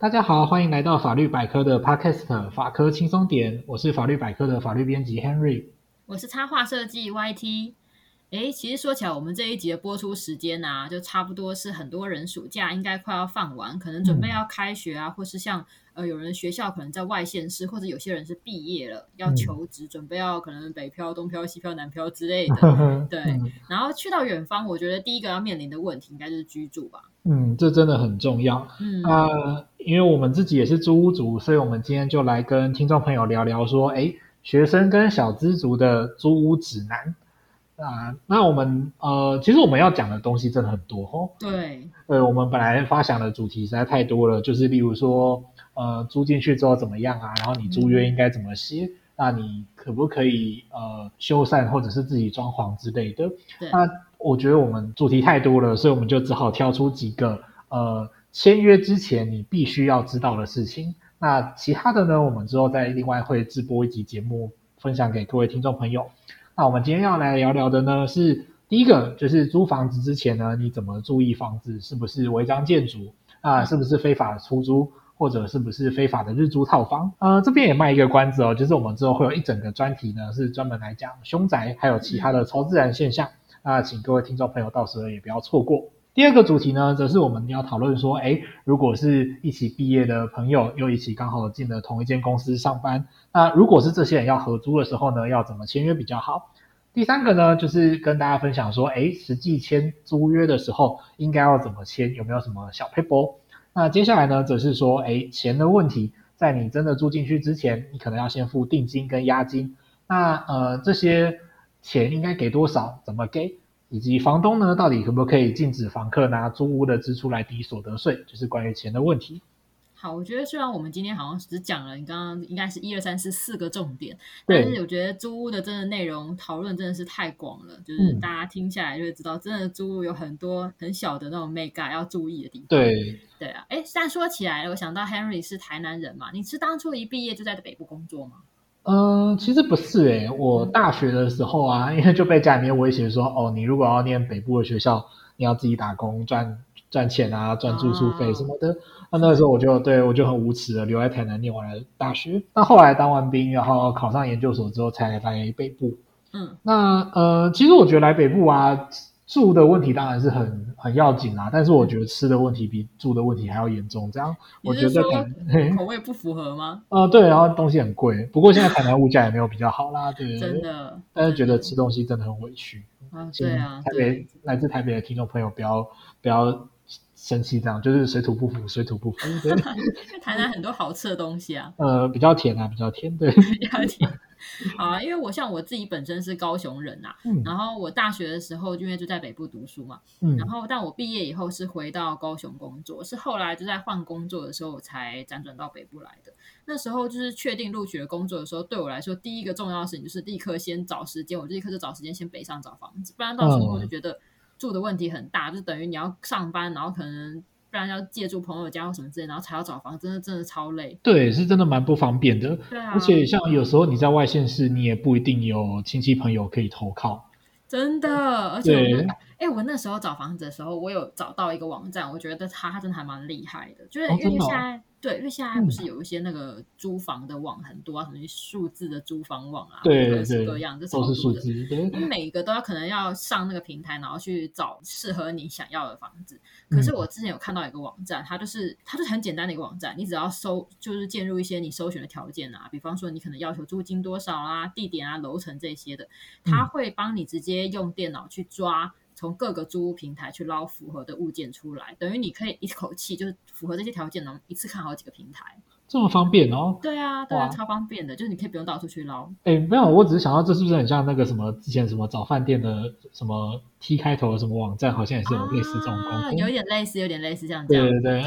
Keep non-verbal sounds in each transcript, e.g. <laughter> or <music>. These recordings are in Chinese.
大家好，欢迎来到法律百科的 Podcast 法科轻松点，我是法律百科的法律编辑 Henry，我是插画设计 YT。诶，其实说起来，我们这一集的播出时间啊，就差不多是很多人暑假应该快要放完，可能准备要开学啊，嗯、或是像呃有人学校可能在外县市，或者有些人是毕业了要求职，嗯、准备要可能北漂、东漂、西漂、南漂之类的。<laughs> 对，嗯、然后去到远方，我觉得第一个要面临的问题应该就是居住吧。嗯，这真的很重要。嗯啊、呃，因为我们自己也是租屋族，所以我们今天就来跟听众朋友聊聊说，哎，学生跟小资族的租屋指南。啊，那我们呃，其实我们要讲的东西真的很多哦。对，呃，我们本来发想的主题实在太多了，就是例如说，呃，租进去之后怎么样啊？然后你租约应该怎么写？嗯、那你可不可以呃修缮或者是自己装潢之类的？那我觉得我们主题太多了，所以我们就只好挑出几个呃签约之前你必须要知道的事情。那其他的呢，我们之后再另外会直播一集节目分享给各位听众朋友。那我们今天要来聊聊的呢，是第一个，就是租房子之前呢，你怎么注意房子是不是违章建筑啊，是不是非法出租，或者是不是非法的日租套房？呃，这边也卖一个关子哦，就是我们之后会有一整个专题呢，是专门来讲凶宅，还有其他的超自然现象。那请各位听众朋友到时候也不要错过。第二个主题呢，则是我们要讨论说，诶，如果是一起毕业的朋友，又一起刚好进了同一间公司上班，那如果是这些人要合租的时候呢，要怎么签约比较好？第三个呢，就是跟大家分享说，诶，实际签租约的时候应该要怎么签，有没有什么小撇步？那接下来呢，则是说，诶，钱的问题，在你真的住进去之前，你可能要先付定金跟押金，那呃，这些钱应该给多少？怎么给？以及房东呢，到底可不可以禁止房客拿租屋的支出来抵所得税？就是关于钱的问题。好，我觉得虽然我们今天好像只讲了你刚刚应该是一二三四四个重点，但是我觉得租屋的真的内容讨论真的是太广了，就是大家听下来就会知道，真的租屋有很多很小的那种 mega 要注意的地方。对，对啊，哎，但说起来，我想到 Henry 是台南人嘛，你是当初一毕业就在北部工作吗？嗯，其实不是诶、欸，我大学的时候啊，因为就被家里面威胁说，哦，你如果要念北部的学校，你要自己打工赚赚钱啊，赚住宿费什么的。那、啊、那个时候我就对我就很无耻的留在台南念完了大学。那后来当完兵，然后考上研究所之后，才来北部。嗯，那呃，其实我觉得来北部啊。住的问题当然是很很要紧啦，但是我觉得吃的问题比住的问题还要严重。这样，我觉得口味不符合吗？呃，对，然后东西很贵。不过现在台南物价也没有比较好啦，对，真的。但是觉得吃东西真的很委屈。啊，对啊，台北来自台北的听众朋友不要不要生气，这样就是水土不服，水土不服。对，<laughs> 台南很多好吃的东西啊。<laughs> 呃，比较甜啊，比较甜，对，比较甜。好啊，因为我像我自己本身是高雄人呐、啊，嗯、然后我大学的时候因为就在北部读书嘛，嗯、然后但我毕业以后是回到高雄工作，是后来就在换工作的时候才辗转到北部来的。那时候就是确定录取的工作的时候，对我来说第一个重要的事情就是立刻先找时间，我就立刻就找时间先北上找房子，不然到时候我就觉得住的问题很大，嗯、就等于你要上班，然后可能。不然要借住朋友家或什么之类，然后才要找房，真的真的超累。对，是真的蛮不方便的。对啊，而且像有时候你在外县市，你也不一定有亲戚朋友可以投靠。真的，而且哎，我那时候找房子的时候，我有找到一个网站，我觉得它它真的还蛮厉害的，就是因为现在。对，因为现在不是有一些那个租房的网很多啊，什么数字的租房网啊，对各式各样，这都是数字。你每一个都要可能要上那个平台，然后去找适合你想要的房子。可是我之前有看到一个网站，它就是它就是很简单的一个网站，你只要搜，就是进入一些你搜寻的条件啊，比方说你可能要求租金多少啊、地点啊、楼层这些的，它会帮你直接用电脑去抓。从各个租屋平台去捞符合的物件出来，等于你可以一口气就是符合这些条件，能一次看好几个平台，这么方便哦？对啊，对啊，超方便的，就是你可以不用到处去捞。哎，没有，我只是想到这是不是很像那个什么之前什么找饭店的什么 T 开头的什么网站，好像也是有类似这种功能，有点类似，有点类似这样。对对对，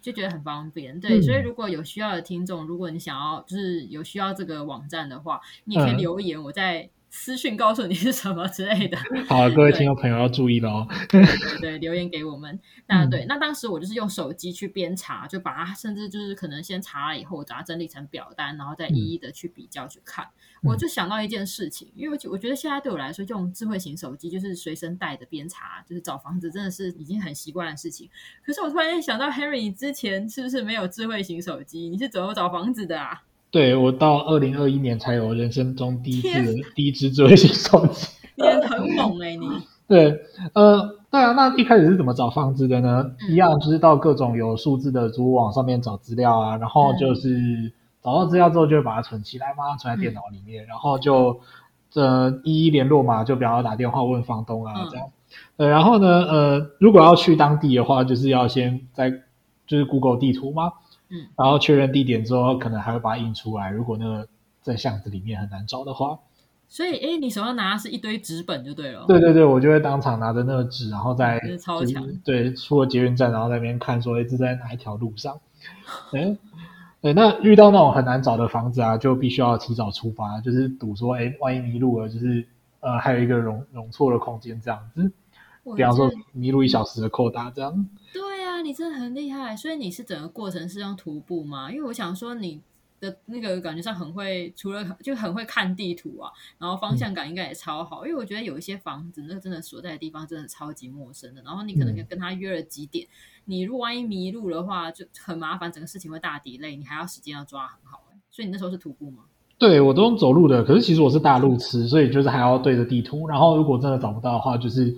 就觉得很方便。对，所以如果有需要的听众，如果你想要就是有需要这个网站的话，你也可以留言，我再。私讯告诉你是什么之类的。<laughs> 好，各位听众朋友要注意了哦。对对对，留言给我们。<laughs> 那对，那当时我就是用手机去边查，就把它，甚至就是可能先查了以后，把它整理成表单，然后再一一的去比较去看。嗯、我就想到一件事情，因为我觉得现在对我来说，用智慧型手机就是随身带着边查，就是找房子，真的是已经很习惯的事情。可是我突然间想到，Henry，你之前是不是没有智慧型手机？你是怎么找房子的啊？对，我到二零二一年才有人生中第一次第一支智慧型手机，<laughs> 你很猛哎、欸，你。<laughs> 对，呃，对啊，那一开始是怎么找房子的呢？嗯、一样就是到各种有数字的租屋网上面找资料啊，然后就是找到资料之后就会把它存起来嘛，存在电脑里面，嗯、然后就呃一一联络嘛，就比方说打电话问房东啊、嗯、这样。呃，然后呢，呃，如果要去当地的话，就是要先在就是 Google 地图嘛。嗯，然后确认地点之后，可能还会把它印出来。如果那个在巷子里面很难找的话，所以，哎，你手上拿的是一堆纸本就对了。对对对，我就会当场拿着那个纸，然后在超强。对，出了捷运站，然后在那边看说，哎，这在哪一条路上？<laughs> 哎，对，那遇到那种很难找的房子啊，就必须要提早出发，就是赌说，哎，万一迷路了，就是呃，还有一个容容错的空间这样子。比方说迷路一小时的扣打这样。你真的很厉害，所以你是整个过程是用徒步吗？因为我想说你的那个感觉上很会，除了就很会看地图啊，然后方向感应该也超好。嗯、因为我觉得有一些房子，那个真的所在的地方真的超级陌生的，然后你可能跟他约了几点，嗯、你如果万一迷路的话，就很麻烦，整个事情会大 delay，你还要时间要抓很好。所以你那时候是徒步吗？对，我都用走路的，可是其实我是大路痴，所以就是还要对着地图，然后如果真的找不到的话，就是。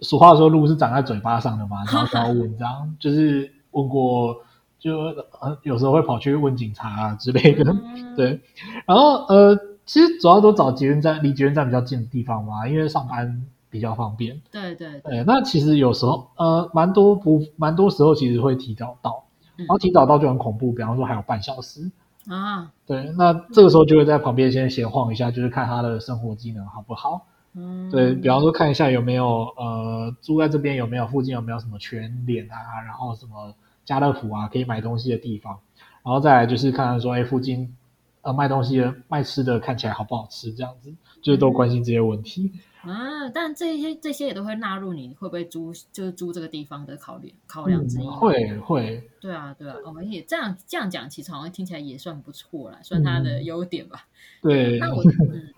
俗话说，路是长在嘴巴上的嘛，<laughs> 然后就要问，这样就是问过，就有时候会跑去问警察啊之类的，嗯、<laughs> 对。然后呃，其实主要都找捷运站，离捷运站比较近的地方嘛，因为上班比较方便。对对对，对。那其实有时候呃，蛮多不蛮多时候其实会提早到，然后提早到就很恐怖，比方说还有半小时啊。对，那这个时候就会在旁边先闲晃一下，就是看他的生活技能好不好。嗯，对，比方说看一下有没有呃住在这边有没有附近有没有什么全联啊，然后什么家乐福啊可以买东西的地方，然后再来就是看看说哎附近呃卖东西的卖吃的看起来好不好吃这样子，就是都关心这些问题。啊，但这些这些也都会纳入你会不会租就是租这个地方的考虑考量之一。嗯、会会。对啊对啊，我们也这样这样讲，其实好像听起来也算不错啦，算它的优点吧。嗯、对。那我 <laughs> 嗯。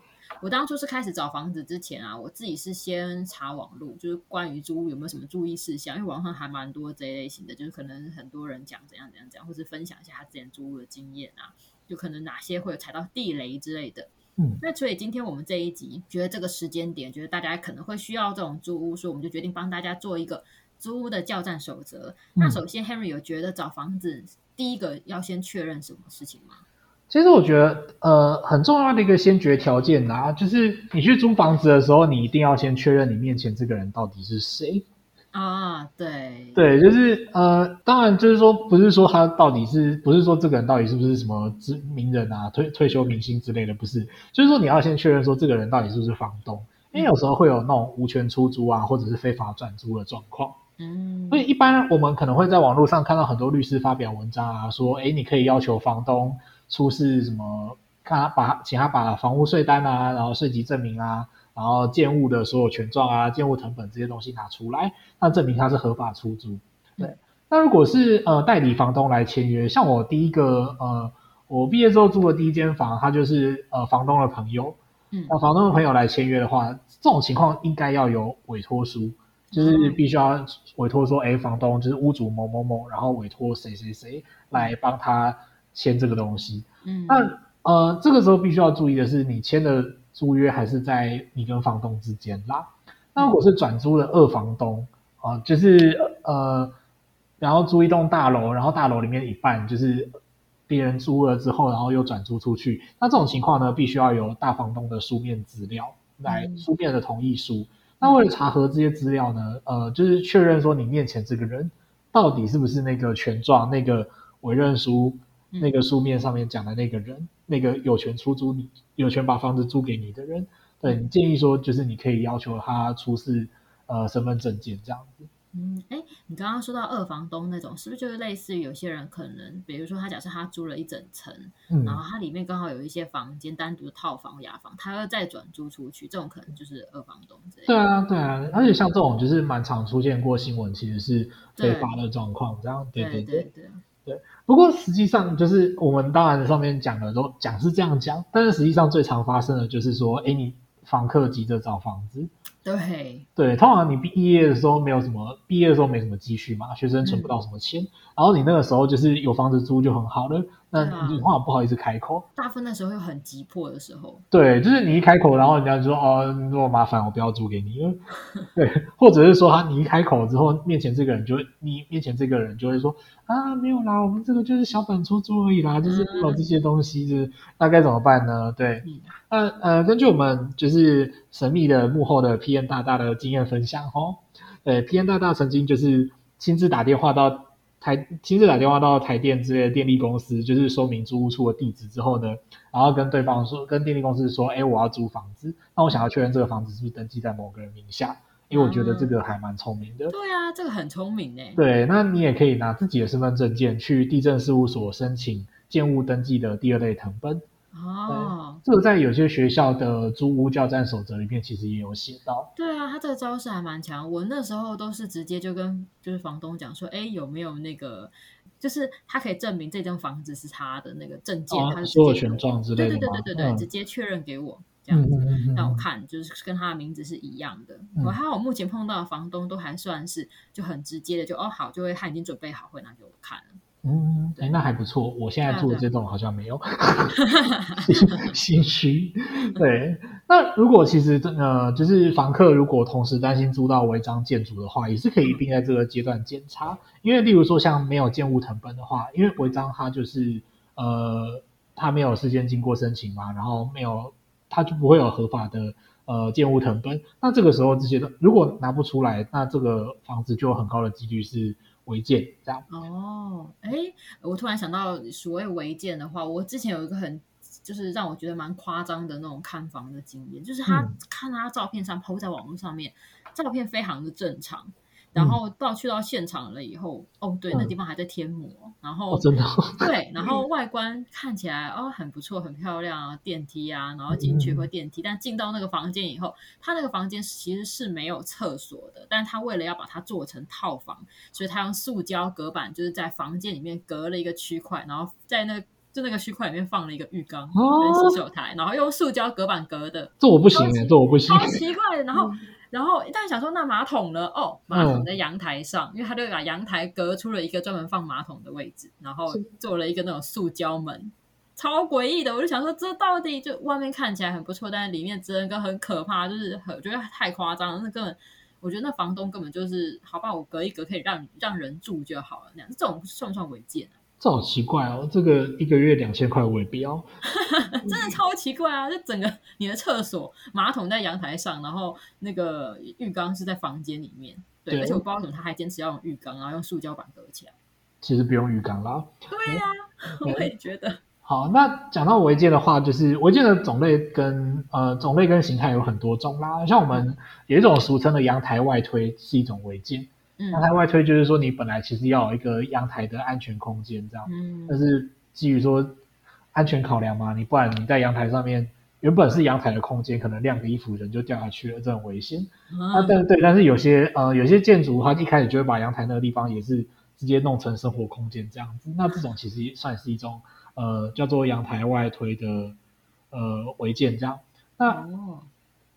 我当初是开始找房子之前啊，我自己是先查网路，就是关于租屋有没有什么注意事项，因为网上还蛮多这一类型的，就是可能很多人讲怎样怎样怎样，或是分享一下他之前租屋的经验啊，就可能哪些会有踩到地雷之类的。嗯，那所以今天我们这一集觉得这个时间点，觉得大家可能会需要这种租屋，所以我们就决定帮大家做一个租屋的教战守则。嗯、那首先，Henry 有觉得找房子第一个要先确认什么事情吗？其实我觉得，呃，很重要的一个先决条件啊，就是你去租房子的时候，你一定要先确认你面前这个人到底是谁啊。对，对，就是呃，当然就是说，不是说他到底是不是说这个人到底是不是什么知名人啊，退退休明星之类的，不是，就是说你要先确认说这个人到底是不是房东，因为有时候会有那种无权出租啊，或者是非法转租的状况。嗯，所以一般我们可能会在网络上看到很多律师发表文章啊，说，哎，你可以要求房东。出示什么？看他把请他把房屋税单啊，然后税籍证明啊，然后建物的所有权状啊、建物成本这些东西拿出来，那证明他是合法出租。对，那如果是呃代理房东来签约，像我第一个呃我毕业之后租的第一间房，他就是呃房东的朋友，嗯，那房东的朋友来签约的话，这种情况应该要有委托书，就是必须要委托说，哎，房东就是屋主某某某，然后委托谁谁谁来帮他。签这个东西，嗯，那呃，这个时候必须要注意的是，你签的租约还是在你跟房东之间啦。那如果是转租的二房东啊、呃，就是呃，然后租一栋大楼，然后大楼里面一半就是别人租了之后，然后又转租出去，那这种情况呢，必须要有大房东的书面资料来书面的同意书。那为了查核这些资料呢，呃，就是确认说你面前这个人到底是不是那个权状那个委任书。那个书面上面讲的那个人，那个有权出租你、有权把房子租给你的人，对，你建议说，就是你可以要求他出示呃身份证件这样子。嗯，哎，你刚刚说到二房东那种，是不是就是类似于有些人可能，比如说他假设他租了一整层，嗯，然后他里面刚好有一些房间单独的套房、雅房，他要再转租出去，这种可能就是二房东之类的。对啊，对啊，而且像这种就是蛮常出现过新闻，其实是非法的状况，这样对对对对对，对，对。不过实际上就是我们当然上面讲的都讲是这样讲，但是实际上最常发生的就是说，哎，你房客急着找房子。对对，通常你毕业的时候没有什么，毕业的时候没什么积蓄嘛，学生存不到什么钱，嗯、然后你那个时候就是有房子租就很好了。那你话不好意思开口，大部分的时候又很急迫的时候，对，就是你一开口，然后人家就说哦，那么麻烦我不要租给你，因为 <laughs> 对，或者是说他你一开口之后，面前这个人就会，你面前这个人就会说啊，没有啦，我们这个就是小本出租而已啦，就是没有这些东西，就是那该怎么办呢？对，那呃，根据我们就是神秘的幕后的 P N 大大的经验分享哦，对，P N 大大曾经就是亲自打电话到。台亲自打电话到台电之类的电力公司，就是说明租屋处的地址之后呢，然后跟对方说，跟电力公司说，哎，我要租房子，那我想要确认这个房子是不是登记在某个人名下，因为我觉得这个还蛮聪明的。嗯、对啊，这个很聪明哎。对，那你也可以拿自己的身份证件去地震事务所申请建物登记的第二类藤本。哦，这个在有些学校的租屋教战守则里面其实也有写到。对啊，他这个招式还蛮强。我那时候都是直接就跟就是房东讲说，哎，有没有那个，就是他可以证明这间房子是他的那个证件，哦、他是所有权状之类的。对对对对对对，嗯、直接确认给我这样子，让、嗯嗯嗯、我看就是跟他的名字是一样的。嗯、我还好，我目前碰到的房东都还算是就很直接的，就哦好，就会他已经准备好会拿给我看了。嗯，哎，那还不错。我现在住的这栋好像没有，<laughs> 心虚。对，那如果其实真的就是房客如果同时担心租到违章建筑的话，也是可以一并在这个阶段检查。因为例如说像没有建物成本的话，因为违章它就是呃，它没有事先经过申请嘛，然后没有，它就不会有合法的呃建物成本。那这个时候这些如果拿不出来，那这个房子就有很高的几率是。违建这样哦，哎，我突然想到，所谓违建的话，我之前有一个很就是让我觉得蛮夸张的那种看房的经验，就是他、嗯、看他照片上 PO 在网络上面，照片非常的正常。然后到去到现场了以后，哦，对，那地方还在贴膜，然后真的 <laughs> 对，然后外观看起来哦很不错，很漂亮啊，电梯啊，然后进去会电梯，但进到那个房间以后，他那个房间其实是没有厕所的，但他为了要把它做成套房，所以他用塑胶隔板就是在房间里面隔了一个区块，然后在那就那个区块里面放了一个浴缸跟洗手台，然后用塑胶隔板隔的，这我不行，这我不行，好奇怪的，然后。然后一旦想说，那马桶呢？哦，马桶在阳台上，嗯、因为他就把阳台隔出了一个专门放马桶的位置，然后做了一个那种塑胶门，超诡异的。我就想说，这到底就外面看起来很不错，但是里面真的很可怕，就是很我觉得太夸张了。那根本，我觉得那房东根本就是，好吧，我隔一隔可以让让人住就好了，那样这种算不算违建啊？这好奇怪哦，这个一个月两千块我也不要，<laughs> 真的超奇怪啊！就整个你的厕所马桶在阳台上，然后那个浴缸是在房间里面，对，对而且我不知道为什么他还坚持要用浴缸，然后用塑胶板隔起来。其实不用浴缸啦。对呀、啊，嗯、我也觉得。<laughs> 好，那讲到违建的话，就是违建的种类跟呃种类跟形态有很多种啦，像我们有一种俗称的阳台外推是一种违建。阳台外推就是说，你本来其实要有一个阳台的安全空间，这样。嗯。但是基于说安全考量嘛，你不然你在阳台上面原本是阳台的空间，可能晾个衣服人就掉下去了，这很危险。嗯、啊，但对，但是有些呃有些建筑它一开始就会把阳台那个地方也是直接弄成生活空间这样子，那这种其实也算是一种呃叫做阳台外推的呃违建这样。那、哦、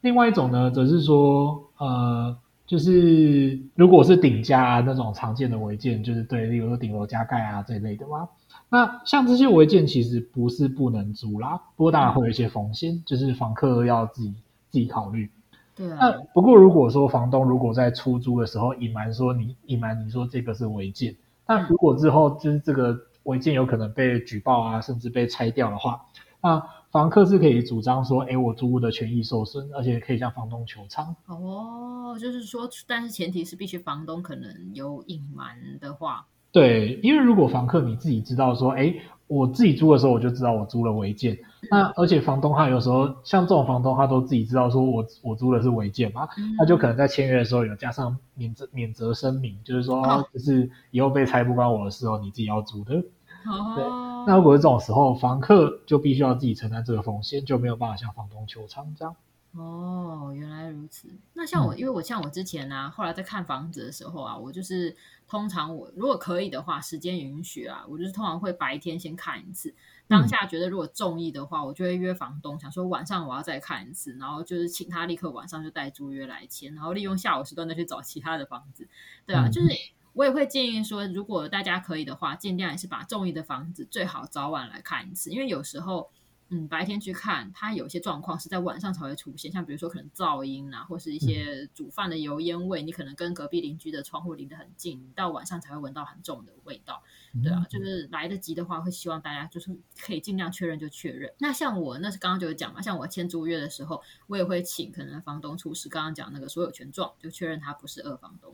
另外一种呢，则是说呃。就是如果是顶加、啊、那种常见的违建，就是对，例如说顶楼加盖啊这一类的嘛。那像这些违建其实不是不能租啦，不过当然会有一些风险，就是房客要自己自己考虑。对啊。那不过如果说房东如果在出租的时候隐瞒说你隐瞒你说这个是违建，那如果之后就是这个违建有可能被举报啊，甚至被拆掉的话，那。房客是可以主张说，哎，我租屋的权益受损，而且可以向房东求偿。哦，就是说，但是前提是必须房东可能有隐瞒的话。对，因为如果房客你自己知道说，哎，我自己租的时候我就知道我租了违建。嗯、那而且房东他有时候像这种房东他都自己知道说我我租的是违建嘛，嗯、他就可能在签约的时候有加上免责免责声明，就是说、哦、就是以后被拆不关我的事哦，你自己要租的。哦、对，那如果是这种时候，房客就必须要自己承担这个风险，就没有办法向房东求偿这样。哦，原来如此。那像我，嗯、因为我像我之前呢、啊，后来在看房子的时候啊，我就是通常我如果可以的话，时间允许啊，我就是通常会白天先看一次。当下觉得如果中意的话，嗯、我就会约房东，想说晚上我要再看一次，然后就是请他立刻晚上就带租约来签，然后利用下午时段再去找其他的房子。对啊，嗯、就是我也会建议说，如果大家可以的话，尽量也是把中意的房子最好早晚来看一次，因为有时候。嗯，白天去看，它有些状况是在晚上才会出现，像比如说可能噪音啊，或是一些煮饭的油烟味，嗯、你可能跟隔壁邻居的窗户离得很近，你到晚上才会闻到很重的味道。对啊，就是来得及的话，会希望大家就是可以尽量确认就确认。那像我那是刚刚就有讲嘛，像我签租约的时候，我也会请可能房东出示刚刚讲那个所有权状，就确认他不是二房东。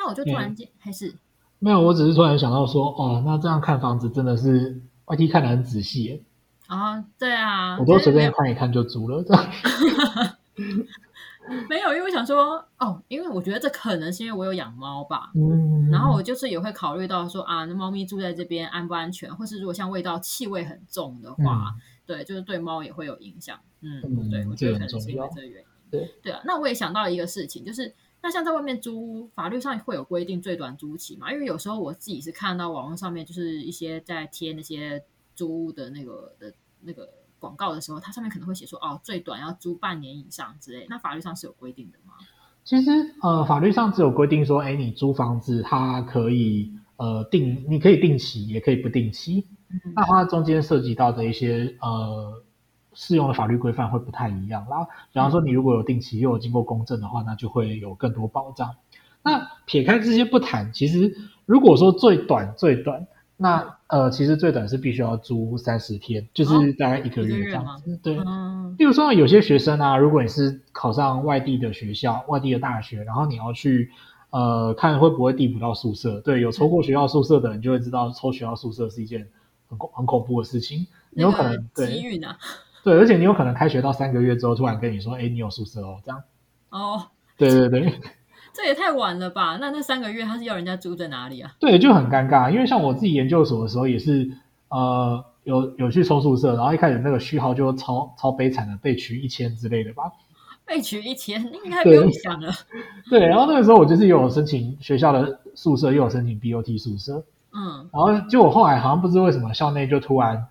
那我就突然间、嗯、还是没有，我只是突然想到说，哦，那这样看房子真的是外地看的很仔细。啊，对啊，我都随便看一看就租了，这样。没有，因为我想说，哦，因为我觉得这可能是因为我有养猫吧，嗯，然后我就是也会考虑到说啊，那猫咪住在这边安不安全，或是如果像味道气味很重的话，嗯、对，就是对猫也会有影响，嗯，嗯对，我觉得可能是因为这个原因，对，对啊，那我也想到了一个事情，就是那像在外面租屋，法律上会有规定最短租期嘛？因为有时候我自己是看到网络上面就是一些在贴那些。租的那个的那个广告的时候，它上面可能会写说哦，最短要租半年以上之类。那法律上是有规定的吗？其实呃，法律上只有规定说，哎，你租房子它可以呃定，你可以定期，也可以不定期。嗯、那它中间涉及到的一些呃适用的法律规范会不太一样啦。比方说，你如果有定期又有经过公证的话，那就会有更多保障。那撇开这些不谈，其实如果说最短最短。那呃，其实最短是必须要租三十天，就是大概一个月这样子。哦、对，嗯、例如说有些学生啊，如果你是考上外地的学校、外地的大学，然后你要去呃看会不会递补到宿舍。对，有抽过学校宿舍的人就会知道，抽学校宿舍是一件很恐很恐怖的事情。你有可能对，对，而且你有可能开学到三个月之后，突然跟你说，哎，你有宿舍哦，这样。哦，对对对。<laughs> 这也太晚了吧？那那三个月他是要人家租在哪里啊？对，就很尴尬。因为像我自己研究所的时候，也是呃有有去抽宿舍，然后一开始那个序号就超超悲惨的，被取一千之类的吧。被取一千，应该不用想了。对，然后那个时候我就是又有申请学校的宿舍，又有申请 BOT 宿舍。嗯，然后就我后来好像不知为什么校内就突然。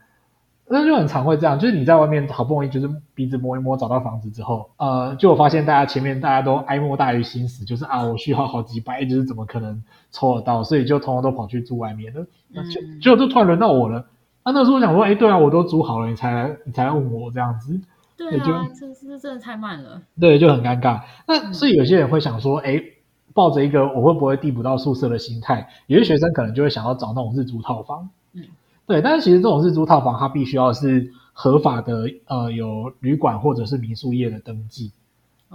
那就很常会这样，就是你在外面好不容易就是鼻子摸一摸找到房子之后，呃，就我发现大家前面大家都哀莫大于心死，就是啊，我序号好几百，就是怎么可能抽得到，所以就通通都跑去住外面了。那就就就突然轮到我了。那那时候我想说，哎，对啊，我都租好了，你才来你才来问我这样子。对啊，这这真的太慢了。对，就很尴尬。那所以有些人会想说，哎，抱着一个我会不会递补到宿舍的心态，有些学生可能就会想要找那种日租套房。嗯。对，但是其实这种日租套房，它必须要是合法的，呃，有旅馆或者是民宿业的登记。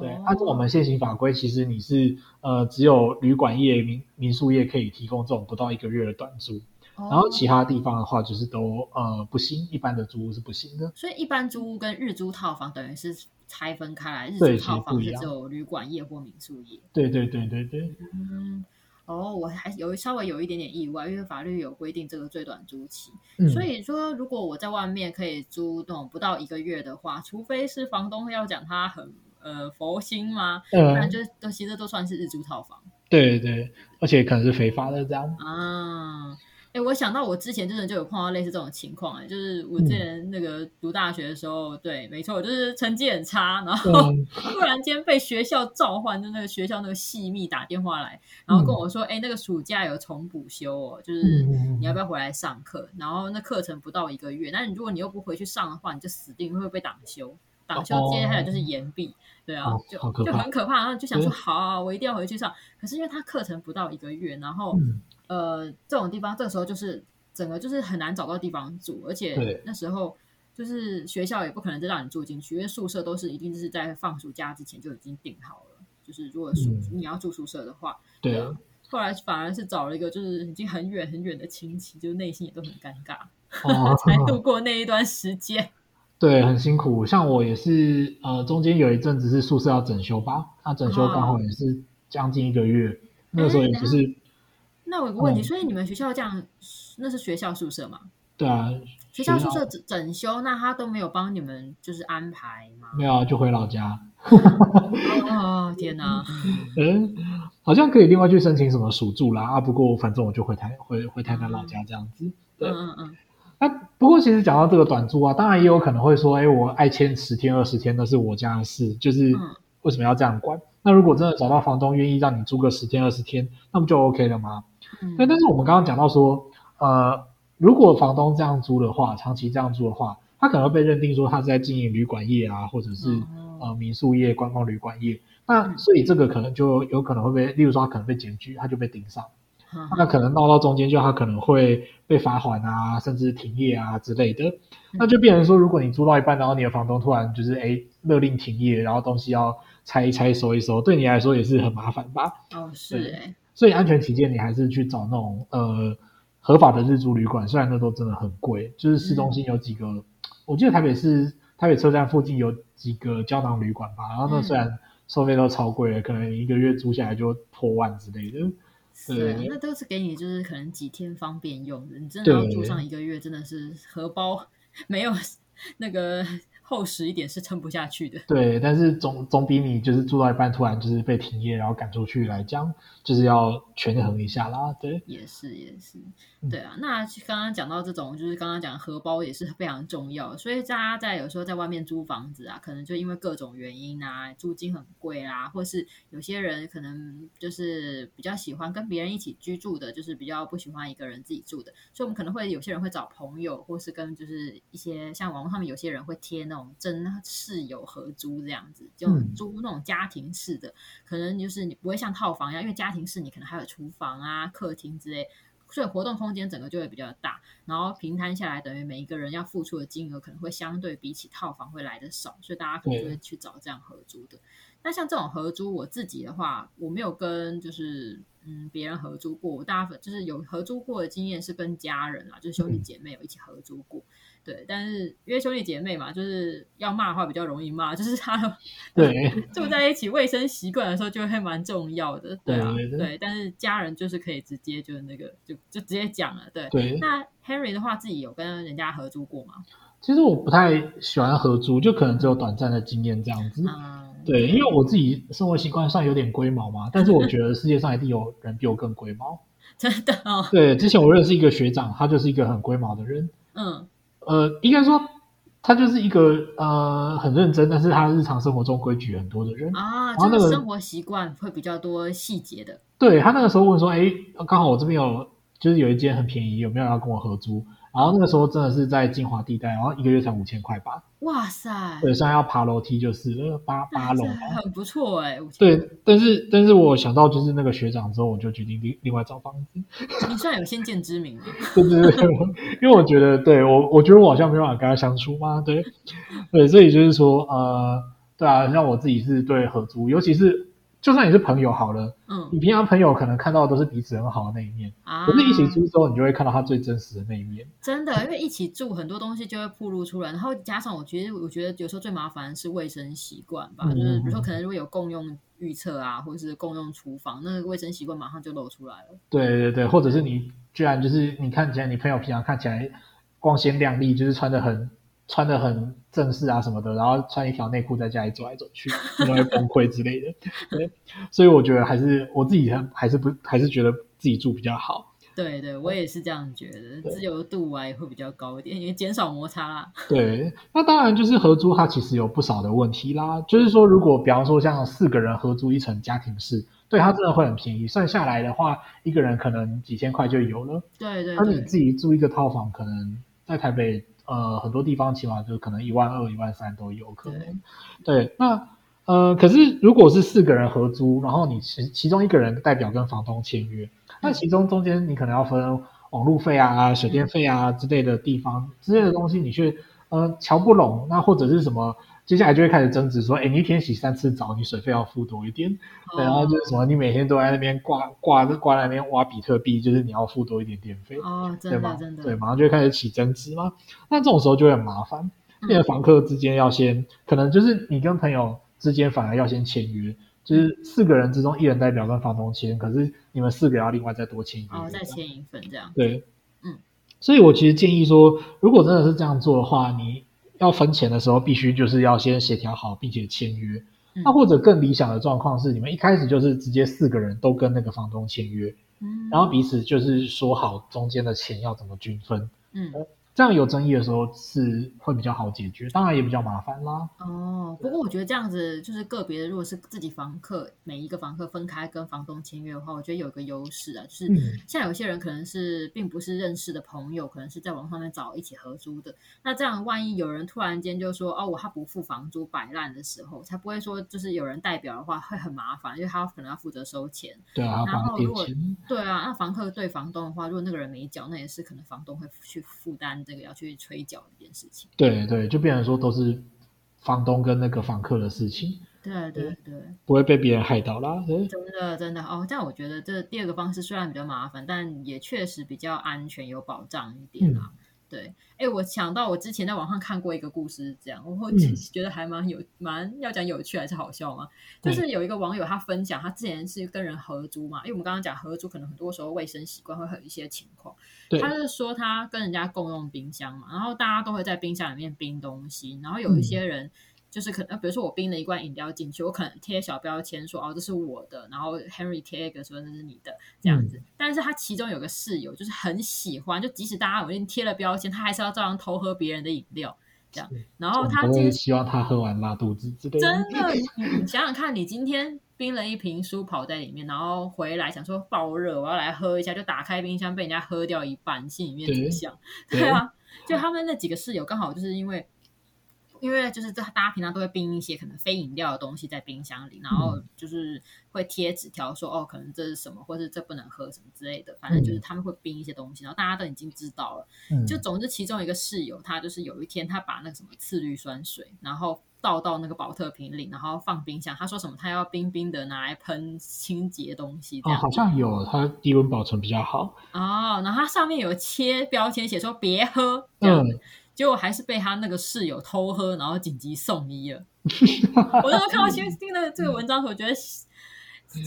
对，按照、哦、我们现行法规，其实你是呃只有旅馆业、民民宿业可以提供这种不到一个月的短租，哦、然后其他地方的话就是都呃不行，一般的租屋是不行的。所以一般租屋跟日租套房等于是拆分开来，日租套房是只有旅馆业或民宿业。对对对对对。嗯。哦，我还有稍微有一点点意外，因为法律有规定这个最短租期，嗯、所以说如果我在外面可以租那种不到一个月的话，除非是房东要讲他很呃佛心嘛，不然、嗯、就都其实都算是日租套房。对对，而且可能是非法的这样啊。哎，我想到我之前真的就有碰到类似这种情况，哎，就是我之前那个读大学的时候，嗯、对，没错，就是成绩很差，然后 <laughs> 突然间被学校召唤，就那个学校那个系密打电话来，然后跟我说，哎、嗯，那个暑假有重补修哦，就是你要不要回来上课？然后那课程不到一个月，那你如果你又不回去上的话，你就死定会被挡修，挡修接下来就是岩壁，对啊，就就很可怕，然后就想说，好、啊，我一定要回去上，可是因为他课程不到一个月，然后。嗯呃，这种地方这个时候就是整个就是很难找到地方住，而且那时候就是学校也不可能再让你住进去，因为宿舍都是一定是在放暑假之前就已经订好了。就是如果宿、嗯、你要住宿舍的话，对啊。后来反而是找了一个就是已经很远很远的亲戚，就是内心也都很尴尬。哦、才度过那一段时间。对，很辛苦。像我也是，呃，中间有一阵子是宿舍要整修吧，那整修刚好也是将近一个月，哦、那个时候也不是。欸、那我有个问题，嗯、所以你们学校这样，那是学校宿舍吗？对啊，学校宿舍整整修，那他都没有帮你们就是安排吗？没有，就回老家。哦天哪！嗯，好像可以另外去申请什么暑住啦啊，不过反正我就回台回回台南老家这样子。对嗯嗯嗯。不过其实讲到这个短租啊，当然也有可能会说，哎，我爱签十天二十天，那是我家的事，就是为什么要这样管？嗯、那如果真的找到房东愿意让你租个十天二十天，那不就 OK 了吗？嗯。但但是我们刚刚讲到说，呃。如果房东这样租的话，长期这样租的话，他可能会被认定说他是在经营旅馆业啊，或者是、嗯、呃民宿业、观光旅馆业。那所以这个可能就有可能会被，例如说他可能被检举，他就被盯上。嗯、那可能闹到中间，就他可能会被罚款啊，甚至停业啊之类的。嗯、那就变成说，如果你租到一半，然后你的房东突然就是哎勒令停业，然后东西要拆一拆、收一收，对你来说也是很麻烦吧？哦，是哎。所以安全起见，你还是去找那种呃。合法的日租旅馆，虽然那都真的很贵，就是市中心有几个，嗯、我记得台北市台北车站附近有几个胶囊旅馆吧，然后那虽然收费都超贵可能一个月租下来就破万之类的。对，是那都是给你就是可能几天方便用的，你真的要住上一个月，真的是荷包没有 <laughs> 那个。厚实一点是撑不下去的。对，但是总总比你就是住到一半突然就是被停业然后赶出去来讲，就是要权衡一下啦。对，也是也是，对啊。那刚刚讲到这种，就是刚刚讲荷包也是非常重要，所以大家在有时候在外面租房子啊，可能就因为各种原因啊，租金很贵啊，或是有些人可能就是比较喜欢跟别人一起居住的，就是比较不喜欢一个人自己住的，所以我们可能会有些人会找朋友，或是跟就是一些像网络上面有些人会贴。那种真室友合租这样子，就租那种家庭式的，嗯、可能就是你不会像套房一样，因为家庭式你可能还有厨房啊、客厅之类，所以活动空间整个就会比较大。然后平摊下来，等于每一个人要付出的金额可能会相对比起套房会来的少，所以大家可能就会去找这样合租的。那像这种合租，我自己的话，我没有跟就是嗯别人合租过，我大部分就是有合租过的经验是跟家人啊，就是兄弟姐妹有一起合租过。嗯对，但是因为兄弟姐妹嘛，就是要骂的话比较容易骂，就是他对 <laughs> 住在一起卫生习惯的时候就会蛮重要的，对啊，对，对，对。但是家人就是可以直接就是那个就就直接讲了，对。对。那 Henry 的话，自己有跟人家合租过吗？其实我不太喜欢合租，就可能只有短暂的经验这样子。嗯。对，因为我自己生活习惯上有点龟毛嘛，但是我觉得世界上一定有人比我更龟毛。<laughs> 真的哦。对，之前我认识一个学长，他就是一个很龟毛的人。嗯。呃，应该说他就是一个呃很认真，但是他日常生活中规矩很多的人啊，然后那个生活习惯会比较多细节的。对，他那个时候问说，哎，刚好我这边有，就是有一间很便宜，有没有要跟我合租？然后那个时候真的是在金华地带，然后一个月才五千块吧。哇塞！对，虽然要爬楼梯，就是八八楼，很不错哎。对，但是但是我想到就是那个学长之后，我就决定另另外找房子。你算有先见之明了。<laughs> 对对对，<laughs> 因为我觉得，对我我觉得我好像没办法跟他相处嘛。对 <laughs> 对，所以就是说，呃，对啊，像我自己是对合租，尤其是。就算你是朋友好了，嗯，你平常朋友可能看到的都是彼此很好的那一面，啊，可是一起住之后，你就会看到他最真实的那一面。真的，因为一起住，很多东西就会暴露出来，然后加上我觉得，我觉得有时候最麻烦的是卫生习惯吧，嗯、就是比如说可能如果有共用浴厕啊，或者是共用厨房，那个卫生习惯马上就露出来了。对对对，或者是你居然就是你看起来，你朋友平常看起来光鲜亮丽，就是穿的很。穿的很正式啊什么的，然后穿一条内裤在家里走来走去，可能会崩溃之类的。<laughs> 对，所以我觉得还是我自己还还是不还是觉得自己住比较好。<laughs> 对对，我也是这样觉得，自由度啊也会比较高一点，因为减少摩擦啦。<laughs> 对，那当然就是合租，它其实有不少的问题啦。就是说，如果比方说像四个人合租一层家庭式，对，它真的会很便宜，算下来的话，一个人可能几千块就有了。对对，对，那你自己住一个套房，可能在台北。呃，很多地方起码就可能一万二、一万三都有可能。对，对，那呃，可是如果是四个人合租，然后你其其中一个人代表跟房东签约，那其中中间你可能要分网路费啊、水电费啊之类的地方之类的东西，你去呃瞧不拢，那或者是什么接下来就会开始争执说，哎，你一天洗三次澡，你水费要付多一点。哦、然后就是什么，你每天都在那边挂挂挂在那边挖比特币，就是你要付多一点电费。哦，真的对吗真的。对，马上就会开始起争执嘛。那这种时候就会很麻烦，因为房客之间要先，嗯、可能就是你跟朋友之间反而要先签约，就是四个人之中一人代表跟房东签，可是你们四个要另外再多签一份。哦，再签一份这样。对，嗯。所以我其实建议说，如果真的是这样做的话，你。要分钱的时候，必须就是要先协调好，并且签约。嗯、那或者更理想的状况是，你们一开始就是直接四个人都跟那个房东签约，嗯、然后彼此就是说好中间的钱要怎么均分。嗯。这样有争议的时候是会比较好解决，当然也比较麻烦啦。哦，不过我觉得这样子就是个别的，如果是自己房客，每一个房客分开跟房东签约的话，我觉得有一个优势啊，就是像有些人可能是并不是认识的朋友，可能是在网上面找一起合租的。那这样万一有人突然间就说哦，我他不付房租摆烂的时候，才不会说就是有人代表的话会很麻烦，因为他可能要负责收钱。对啊，然后如果对啊，那房客对房东的话，如果那个人没缴，那也是可能房东会去负担。这个要去催缴这件事情，对对，就变成说都是房东跟那个房客的事情，对对对，不会被别人害到啦。真的真的哦，这样我觉得这第二个方式虽然比较麻烦，但也确实比较安全有保障一点啦。嗯对，哎，我想到我之前在网上看过一个故事，这样我会觉得还蛮有、嗯、蛮要讲有趣还是好笑吗？就是有一个网友他分享，他之前是跟人合租嘛，因为我们刚刚讲合租，可能很多时候卫生习惯会有一些情况。他是说他跟人家共用冰箱嘛，然后大家都会在冰箱里面冰东西，然后有一些人。嗯就是可能，比如说我冰了一罐饮料进去，我可能贴小标签说哦，这是我的，然后 Henry 贴一个说这是你的这样子。嗯、但是他其中有个室友就是很喜欢，就即使大家已经贴了标签，他还是要照样偷喝别人的饮料这样。然后他就希望他喝完拉肚子之类的。真的，你想想看，你今天冰了一瓶舒跑在里面，然后回来想说爆热，我要来喝一下，就打开冰箱被人家喝掉一半，心里面怎么想？对啊，就他们那几个室友刚好就是因为。因为就是这，大家平常都会冰一些可能非饮料的东西在冰箱里，然后就是会贴纸条说哦，可能这是什么，或是这不能喝什么之类的。反正就是他们会冰一些东西，然后大家都已经知道了。就总之，其中一个室友他就是有一天他把那个什么次氯酸水，然后倒到那个保特瓶里，然后放冰箱。他说什么？他要冰冰的拿来喷清洁东西。哦，好像有，它低温保存比较好。哦，然后它上面有切标签，写说别喝这样子。嗯结果还是被他那个室友偷喝，然后紧急送医了。<laughs> 我那时候看到新听的这个文章，我觉得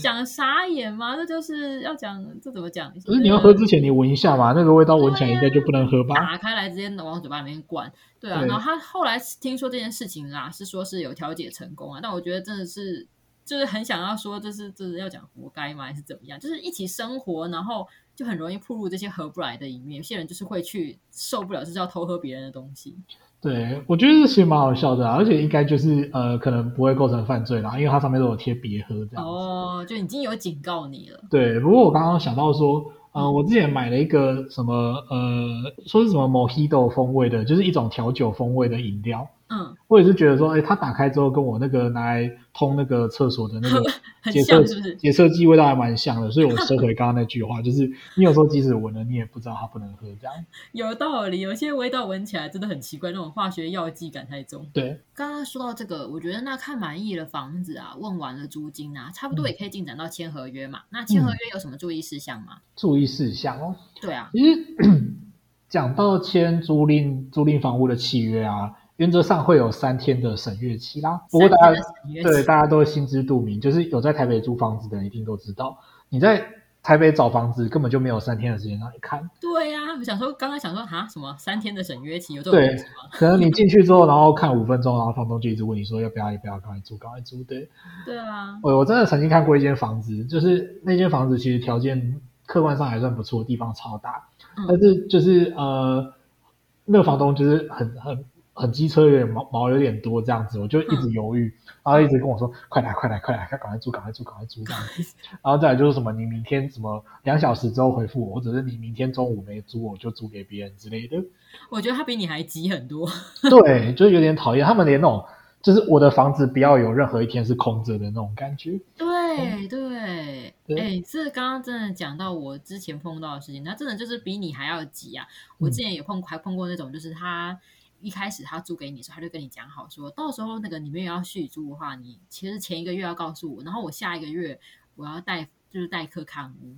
讲傻眼吗？这就是要讲这怎么讲？可是你要喝之前，你闻一下嘛，那个味道闻起来应该就不能喝吧？打开来直接往嘴巴里面灌，对啊。对，然后他后来听说这件事情啊，是说是有调解成功啊，但我觉得真的是。就是很想要说，这是这是要讲活该吗？还是怎么样？就是一起生活，然后就很容易暴露这些合不来的一面。有些人就是会去受不了，就是要偷喝别人的东西。对，我觉得这其实蛮好笑的啊，而且应该就是呃，可能不会构成犯罪啦，因为它上面都有贴别喝这样。哦，就已经有警告你了。对，不过我刚刚想到说，呃，我之前买了一个什么呃，说是什么 Mojito 风味的，就是一种调酒风味的饮料。嗯，我也是觉得说，哎，它打开之后跟我那个拿来通那个厕所的那个洁厕洁厕剂味道还蛮像的，所以我收回 <laughs> 刚刚那句话，就是你有时候即使闻了，你也不知道它不能喝这样。<laughs> 有道理，有些味道闻起来真的很奇怪，那种化学药剂感太重。对，刚刚说到这个，我觉得那看满意了房子啊，问完了租金啊，差不多也可以进展到签合约嘛。嗯、那签合约有什么注意事项吗？注意事项哦，对啊，其实 <clears throat> 讲到签租赁租赁房屋的契约啊。原则上会有三天的审阅期啦，不过大家对大家都心知肚明，就是有在台北租房子的人一定都知道，你在台北找房子根本就没有三天的时间让你看。对呀、啊，我想说，刚刚想说哈什么三天的审阅期有这种对，可能你进去之后，然后看五分钟，然后房东就一直问你说要不要，要不要赶快租，赶快租。对，对啊，我我真的曾经看过一间房子，就是那间房子其实条件客观上还算不错，地方超大，嗯、但是就是呃，那个房东就是很很。很机车，有点毛毛有点多这样子，我就一直犹豫，嗯、然后一直跟我说：“快来快来快来，快赶快租赶快租赶快租这样子。<laughs> ”然后再来就是什么，你明天什么两小时之后回复我，或者是你明天中午没租，我就租给别人之类的。我觉得他比你还急很多。<laughs> 对，就是有点讨厌，他们连那种就是我的房子不要有任何一天是空着的那种感觉。对、嗯、对，哎这刚刚真的讲到我之前碰到的事情，那真的就是比你还要急啊！我之前也碰还碰过那种，就是他。一开始他租给你的时候，他就跟你讲好说，到时候那个你们要续租的话，你其实前一个月要告诉我，然后我下一个月我要代就是代客看屋。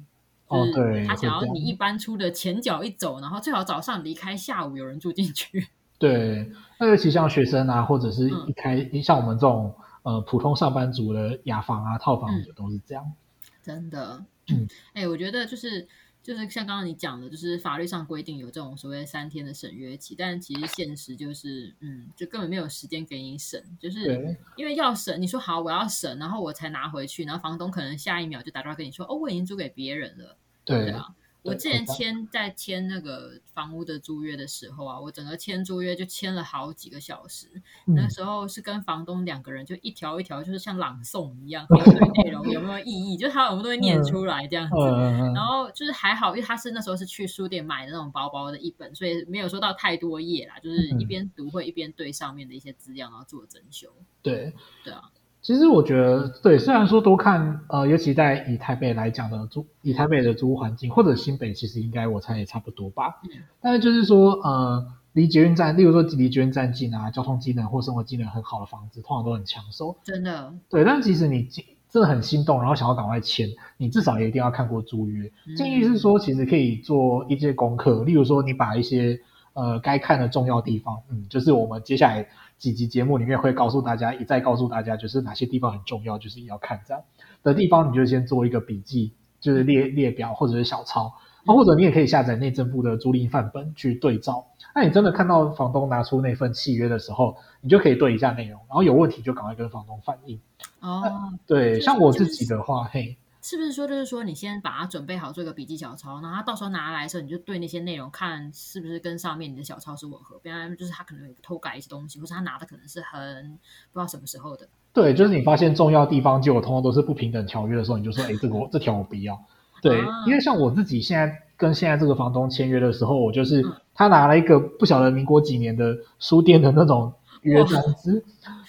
哦，对，他想要你一搬出的前脚一走，然后最好早上离开，下午有人住进去。<laughs> 对，那尤其像学生啊，或者是一开、嗯、像我们这种呃普通上班族的雅房啊、套房都是这样。嗯、真的，嗯，哎、欸，我觉得就是。就是像刚刚你讲的，就是法律上规定有这种所谓三天的审约期，但其实现实就是，嗯，就根本没有时间给你审，就是因为要审，你说好我要审，然后我才拿回去，然后房东可能下一秒就打电话跟你说，哦，我已经租给别人了，对，对啊。我之前签在签那个房屋的租约的时候啊，我整个签租约就签了好几个小时。嗯、那时候是跟房东两个人就一条一条，就是像朗诵一样，<laughs> 对内容有没有意义，就是他我们都会念出来这样子。嗯、然后就是还好，因为他是那时候是去书店买的那种薄薄的一本，所以没有收到太多页啦，就是一边读会一边对上面的一些资料，然后做整修。对，对啊。其实我觉得，对，虽然说多看，呃，尤其在以台北来讲的租，以台北的租屋环境，或者新北，其实应该我猜也差不多吧。嗯。但是就是说，呃，离捷运站，例如说离捷运站近啊，交通机能或生活机能很好的房子，通常都很抢手。真的。对，但其实你真的很心动，然后想要赶快签，你至少也一定要看过租约。嗯。建议是说，其实可以做一些功课，例如说，你把一些呃该看的重要地方，嗯，就是我们接下来。几集节目里面会告诉大家，一再告诉大家，就是哪些地方很重要，就是要看这样的地方，你就先做一个笔记，就是列列表或者是小抄，啊，或者你也可以下载内政部的租赁范本去对照。那你真的看到房东拿出那份契约的时候，你就可以对一下内容，然后有问题就赶快跟房东反映。哦，对，像我自己的话，嘿。是不是说，就是说，你先把它准备好，做一个笔记小抄，然后他到时候拿来的时候，你就对那些内容看是不是跟上面你的小抄是吻合，不然就是他可能有偷改一些东西，或是他拿的可能是很不知道什么时候的。对，就是你发现重要地方，结果通通都是不平等条约的时候，你就说，哎，这个我这条我不要。对，啊、因为像我自己现在跟现在这个房东签约的时候，我就是他拿了一个不晓得民国几年的书店的那种约章 <laughs> 子。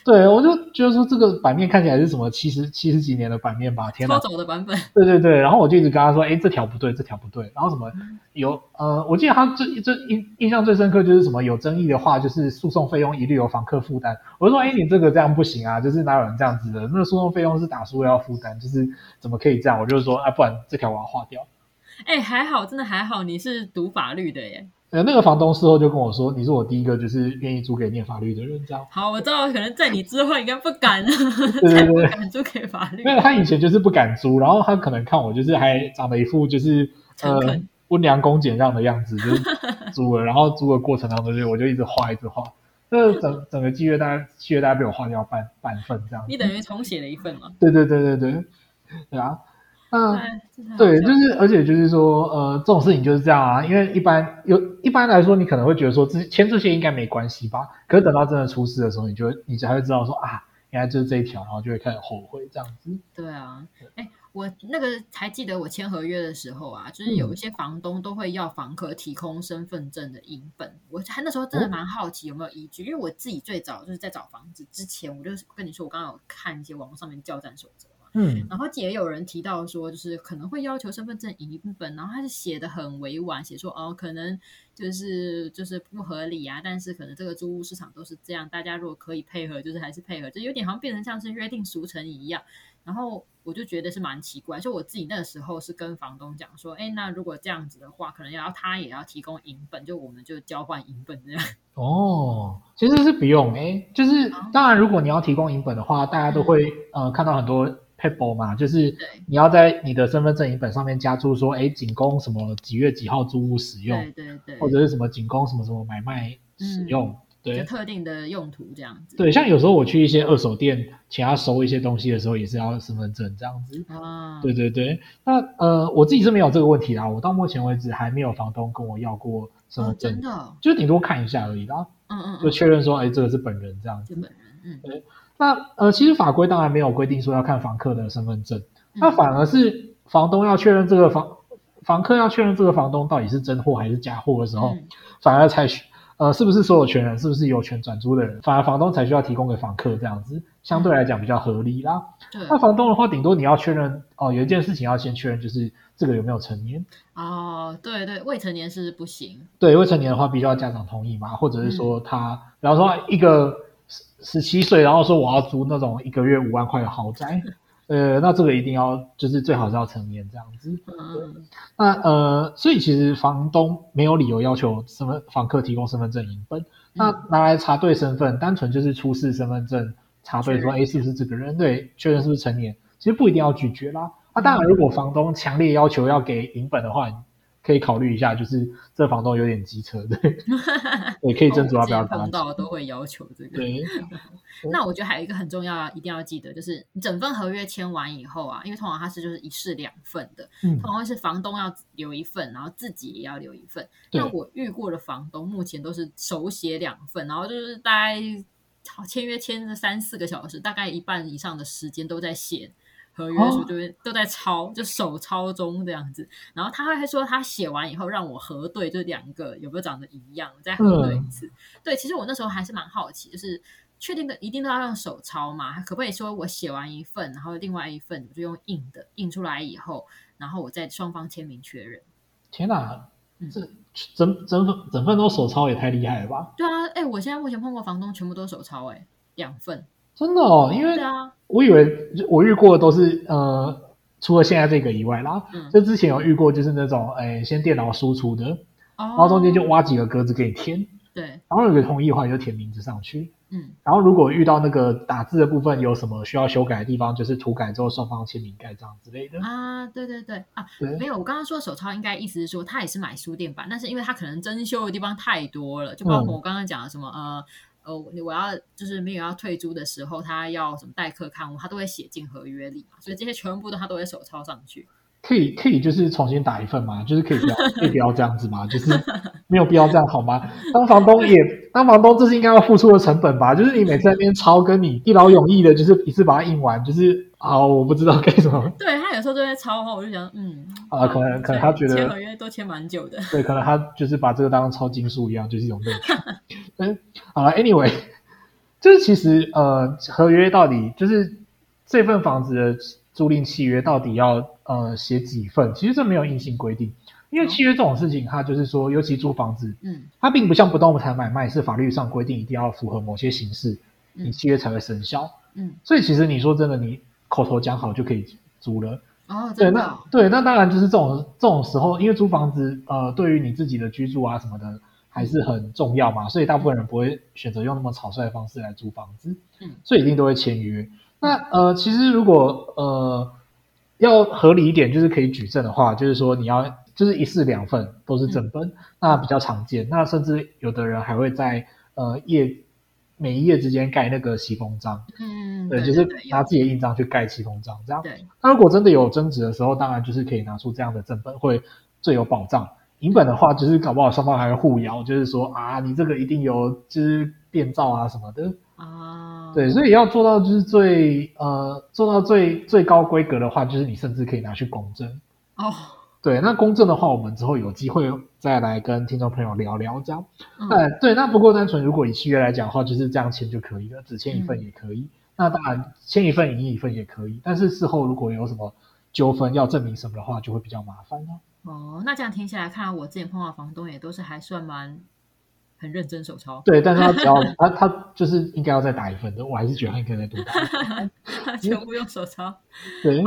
对，我就觉得说这个版面看起来是什么七十七十几年的版面吧，天哪，抽走的版本。对对对，然后我就一直跟他说，哎，这条不对，这条不对。然后什么有呃，我记得他最最印印象最深刻就是什么有争议的话，就是诉讼费用一律由房客负担。我就说，哎，你这个这样不行啊，就是哪有人这样子的？那诉讼费用是打输要负担，就是怎么可以这样？我就说，啊，不然这条我要划掉。哎，还好，真的还好，你是读法律的耶。呃，那个房东事后就跟我说：“你是我第一个就是愿意租给念法律的人。”这样。好，我知道，可能在你之后应该不敢，对对对，<laughs> 不敢租给法律。因为他以前就是不敢租，然后他可能看我就是还长了一副就是呃温良恭俭让的样子，就是租了。然后租的过程当中，就我就一直画，一直画。这整整个契约大概契约大概被我画掉半半份这样。你等于重写了一份嘛？对对对对对，对啊。嗯，对，就是，而且就是说，呃，这种事情就是这样啊，因为一般有一般来说，你可能会觉得说，这签这些应该没关系吧？可是等到真的出事的时候，你就会，你才会知道说啊，原来就是这一条，然后就会开始后悔这样子。对啊，哎，我那个还记得我签合约的时候啊，就是有一些房东都会要房客提供身份证的影本，我还那时候真的蛮好奇有没有依据，因为我自己最早就是在找房子之前，我就跟你说，我刚刚有看一些网络上面教战守则。嗯，然后也有人提到说，就是可能会要求身份证影本，然后他是写的很委婉，写说哦，可能就是就是不合理啊，但是可能这个租屋市场都是这样，大家如果可以配合，就是还是配合，就有点好像变成像是约定俗成一样。然后我就觉得是蛮奇怪，就我自己那个时候是跟房东讲说，哎，那如果这样子的话，可能要他也要提供影本，就我们就交换影本这样。<laughs> 哦，其实是不用哎，就是当然如果你要提供影本的话，大家都会呃看到很多。Paper 嘛，就是你要在你的身份证影本上面加注说，哎，仅供什么几月几号租屋使用，对对对，或者是什么仅供什么什么买卖使用，嗯、对，特定的用途这样子。对，像有时候我去一些二手店，请他收一些东西的时候，也是要身份证这样子。啊，对对对。那呃，我自己是没有这个问题啦，我到目前为止还没有房东跟我要过身份证，哦、真的，就是顶多看一下而已啦。嗯，嗯嗯，就确认说，哎，这个是本人这样子。是本人，嗯，对。那呃，其实法规当然没有规定说要看房客的身份证，嗯、那反而是房东要确认这个房房客要确认这个房东到底是真货还是假货的时候，嗯、反而才需呃，是不是所有权人，是不是有权转租的人，反而房东才需要提供给房客这样子，相对来讲比较合理啦。对。那房东的话，顶多你要确认哦，有一件事情要先确认，就是这个有没有成年。哦，对对，未成年是不行。对，未成年的话，必须要家长同意嘛，或者是说他，嗯、比方说一个十十七岁，然后说我要租那种一个月五万块的豪宅。<laughs> 呃，那这个一定要，就是最好是要成年这样子。嗯，那呃，所以其实房东没有理由要求身份房客提供身份证影本。嗯、那拿来查对身份，单纯就是出示身份证查对说，哎，是不是这个人？对，确认是不是成年，其实不一定要拒绝啦。那、当然，如果房东强烈要求要给影本的话，可以考虑一下，就是这房东有点机车，对，<laughs> 对，可以斟酌要不要。碰到都会要求这个。对。<laughs> 那我觉得还有一个很重要，一定要记得，就是你整份合约签完以后啊，因为通常它是就是一式两份的，嗯，通常是房东要留一份，然后自己也要留一份。那我遇过的房东目前都是手写两份，然后就是大概签约签了三四个小时，大概一半以上的时间都在写。合约书就会都在抄，哦，就手抄中这样子。然后他会说，他写完以后让我核对，这两个有没有长得一样，再核对一次。嗯。对，其实我那时候还是蛮好奇，就是确定的一定都要用手抄嘛？可不可以说我写完一份，然后另外一份我就用印的，印出来以后，然后我再双方签名确认？天哪，这整整份整份都手抄也太厉害了吧？对啊，哎，我现在目前碰过房东全部都手抄，哎，两份。真的哦，因为我以为我遇过的都是呃，除了现在这个以外啦，嗯，就之前有遇过就是那种诶，先电脑输出的，哦，然后中间就挖几个格子给你填，对，然后有个同意的话你就填名字上去，嗯，然后如果遇到那个打字的部分有什么需要修改的地方，就是涂改之后双方签名盖章之类的。啊，对对对。啊对，没有，我刚刚说手抄应该意思是说他也是买书店版，但是因为他可能增修的地方太多了，就包括我刚刚讲的什么，嗯，呃。呃，我要就是没有要退租的时候，他要什么代客看屋，他都会写进合约里嘛，所以这些全部都他都会手抄上去。可以可以，就是重新打一份嘛，就是可以不要可以不要这样子嘛，就是没有必要这样好吗？当房东也当房东，这是应该要付出的成本吧？就是你每次在那边抄，跟你一劳永逸的，就是一次把它印完，就是啊，我不知道该怎么。<laughs> 对，他有时候就在抄的话，我就想，嗯啊，可能可能他觉得签合约都签蛮久的，对，可能他就是把这个当抄经书一样，就是一种乐趣。嗯，好了，anyway，<laughs> 就是其实呃，合约到底就是这份房子的租赁契约到底要呃写几份？其实这没有硬性规定，因为契约这种事情，它就是说，尤其租房子，嗯，它并不像不动产买卖是法律上规定一定要符合某些形式，你契约才会生效，嗯，所以其实你说真的，你口头讲好就可以租了，哦，对，那对，那当然就是这种这种时候，因为租房子呃，对于你自己的居住啊什么的。还是很重要嘛，所以大部分人不会选择用那么草率的方式来租房子，嗯，所以一定都会签约。那呃，其实如果呃要合理一点，就是可以举证的话，就是说你要就是一式两份都是正本，嗯，那比较常见。那甚至有的人还会在呃页每一页之间盖那个息风章，嗯，对，就是拿自己的印章去盖息风章，这样。对。那如果真的有争执的时候，当然就是可以拿出这样的正本，会最有保障。影本的话，就是搞不好双方还会互咬，就是说啊，你这个一定有就是变造啊什么的啊。对，所以要做到就是最呃做到最最高规格的话，就是你甚至可以拿去公证哦。<laughs> 对，那公证的话，我们之后有机会再来跟听众朋友聊聊这样。嗯、呃，对，那不过单纯如果以契约来讲的话，就是这样签就可以了，只签一份也可以。嗯、那当然签一份赢一份也可以，但是事后如果有什么纠纷要证明什么的话，就会比较麻烦了。哦，那这样听起来，看来我之前碰到房东也都是还算蛮很认真手抄。对，但是他只要他他就是应该要再打一份的，我还是觉得他应该再多打一份。<laughs> 他全部用手抄。对。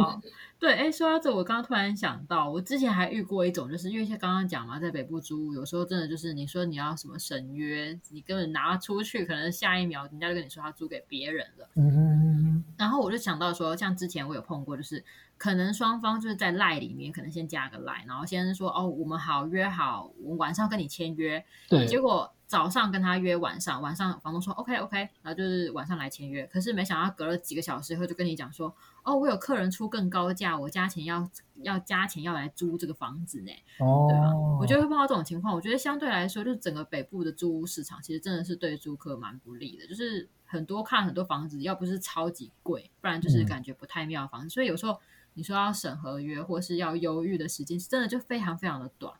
对，哎，说到这，我刚刚突然想到，我之前还遇过一种，就是因为像刚刚讲嘛，在北部租屋，有时候真的就是你说你要什么审约，你根本拿出去，可能下一秒人家就跟你说他租给别人了。嗯。然后我就想到说，像之前我有碰过，就是可能双方就是在赖里面，可能先加个赖，然后先说哦，我们好约好，我晚上跟你签约。对。结果。早上跟他约晚上，晚上房东说 OK OK，然后就是晚上来签约。可是没想到隔了几个小时以后就跟你讲说，哦，我有客人出更高价，我加钱要要加钱要来租这个房子呢。哦，对吧？我觉得会碰到这种情况。我觉得相对来说，就是整个北部的租屋市场其实真的是对租客蛮不利的。就是很多看很多房子，要不是超级贵，不然就是感觉不太妙的房子。嗯。所以有时候你说要审合约或是要犹豫的时间，是真的就非常非常的短。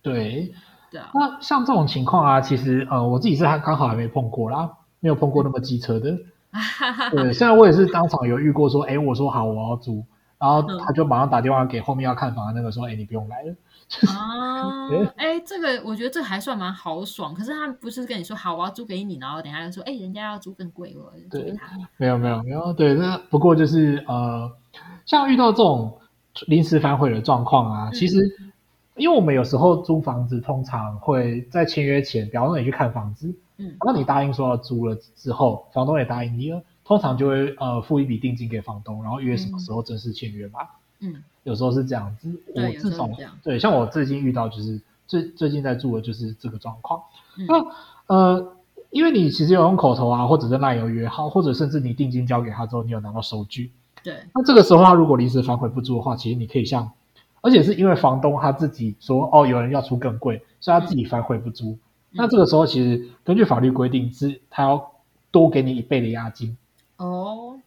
对。对啊。那像这种情况啊，其实呃，我自己是还刚好还没碰过啦，没有碰过那么机车的。<laughs> 对，现在我也是当场有遇过，说，哎，我说好，我要租，然后他就马上打电话给后面要看房的那个说，哎，你不用来了。<laughs> 啊，哎，这个我觉得这还算蛮豪爽。可是他不是跟你说好，我要租给你，然后等下又说，哎，人家要租更贵，哦租给他。没有没有没有，对，那不过就是呃，像遇到这种临时反悔的状况啊，其实因为我们有时候租房子，通常会在签约前，比方说你去看房子，嗯，那你答应说要租了之后，房东也答应你了，通常就会呃付一笔定金给房东，然后约什么时候正式签约嘛。嗯，有时候是这样子，我至少对，像我最近遇到就是最最近在住的就是这个状况。嗯、那呃，因为你其实有用口头啊，或者是赖有约好，或者甚至你定金交给他之后，你有拿到收据。对，那这个时候他如果临时反悔不租的话，其实你可以向，而且是因为房东他自己说哦，有人要出更贵，所以他自己反悔不租。嗯、那这个时候其实根据法律规定是他要多给你一倍的押金。哦。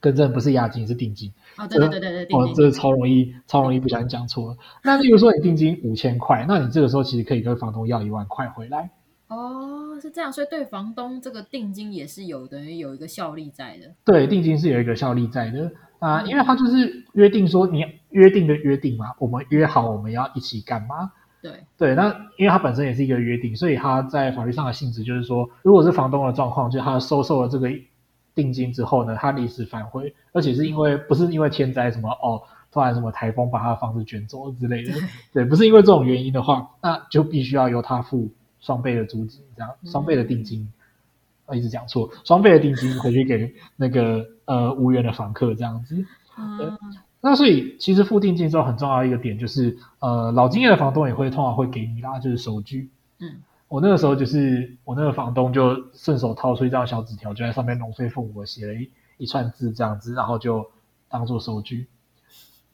更正不是押金，是定金。哦，对对对对对，哦，这是超容易，超容易不小心讲错了。那例如说你定金五千块，那你这个时候其实可以跟房东要一万块回来。哦，是这样，所以对房东这个定金也是有等于有一个效力在的。对，定金是有一个效力在的啊，因为他就是约定说你约定的约定嘛，我们约好我们要一起干嘛。对对，那因为它本身也是一个约定，所以它在法律上的性质就是说，如果是房东的状况，就是他收受了这个。定金之后呢，他临时反悔，而且是因为不是因为天灾什么哦，突然什么台风把他的房子卷走之类的，对，不是因为这种原因的话，那就必须要由他付双倍的租金，这样双倍的定金，我、嗯、一直讲错，双倍的定金回去给那个呃无缘的房客这样子。那所以其实付定金之后很重要一个点就是，呃，老经验的房东也会通常会给你啦，就是收据。嗯。我那个时候就是我那个房东就顺手掏出一张小纸条，就在上面龙飞凤舞写了一一串字这样子，然后就当做收据。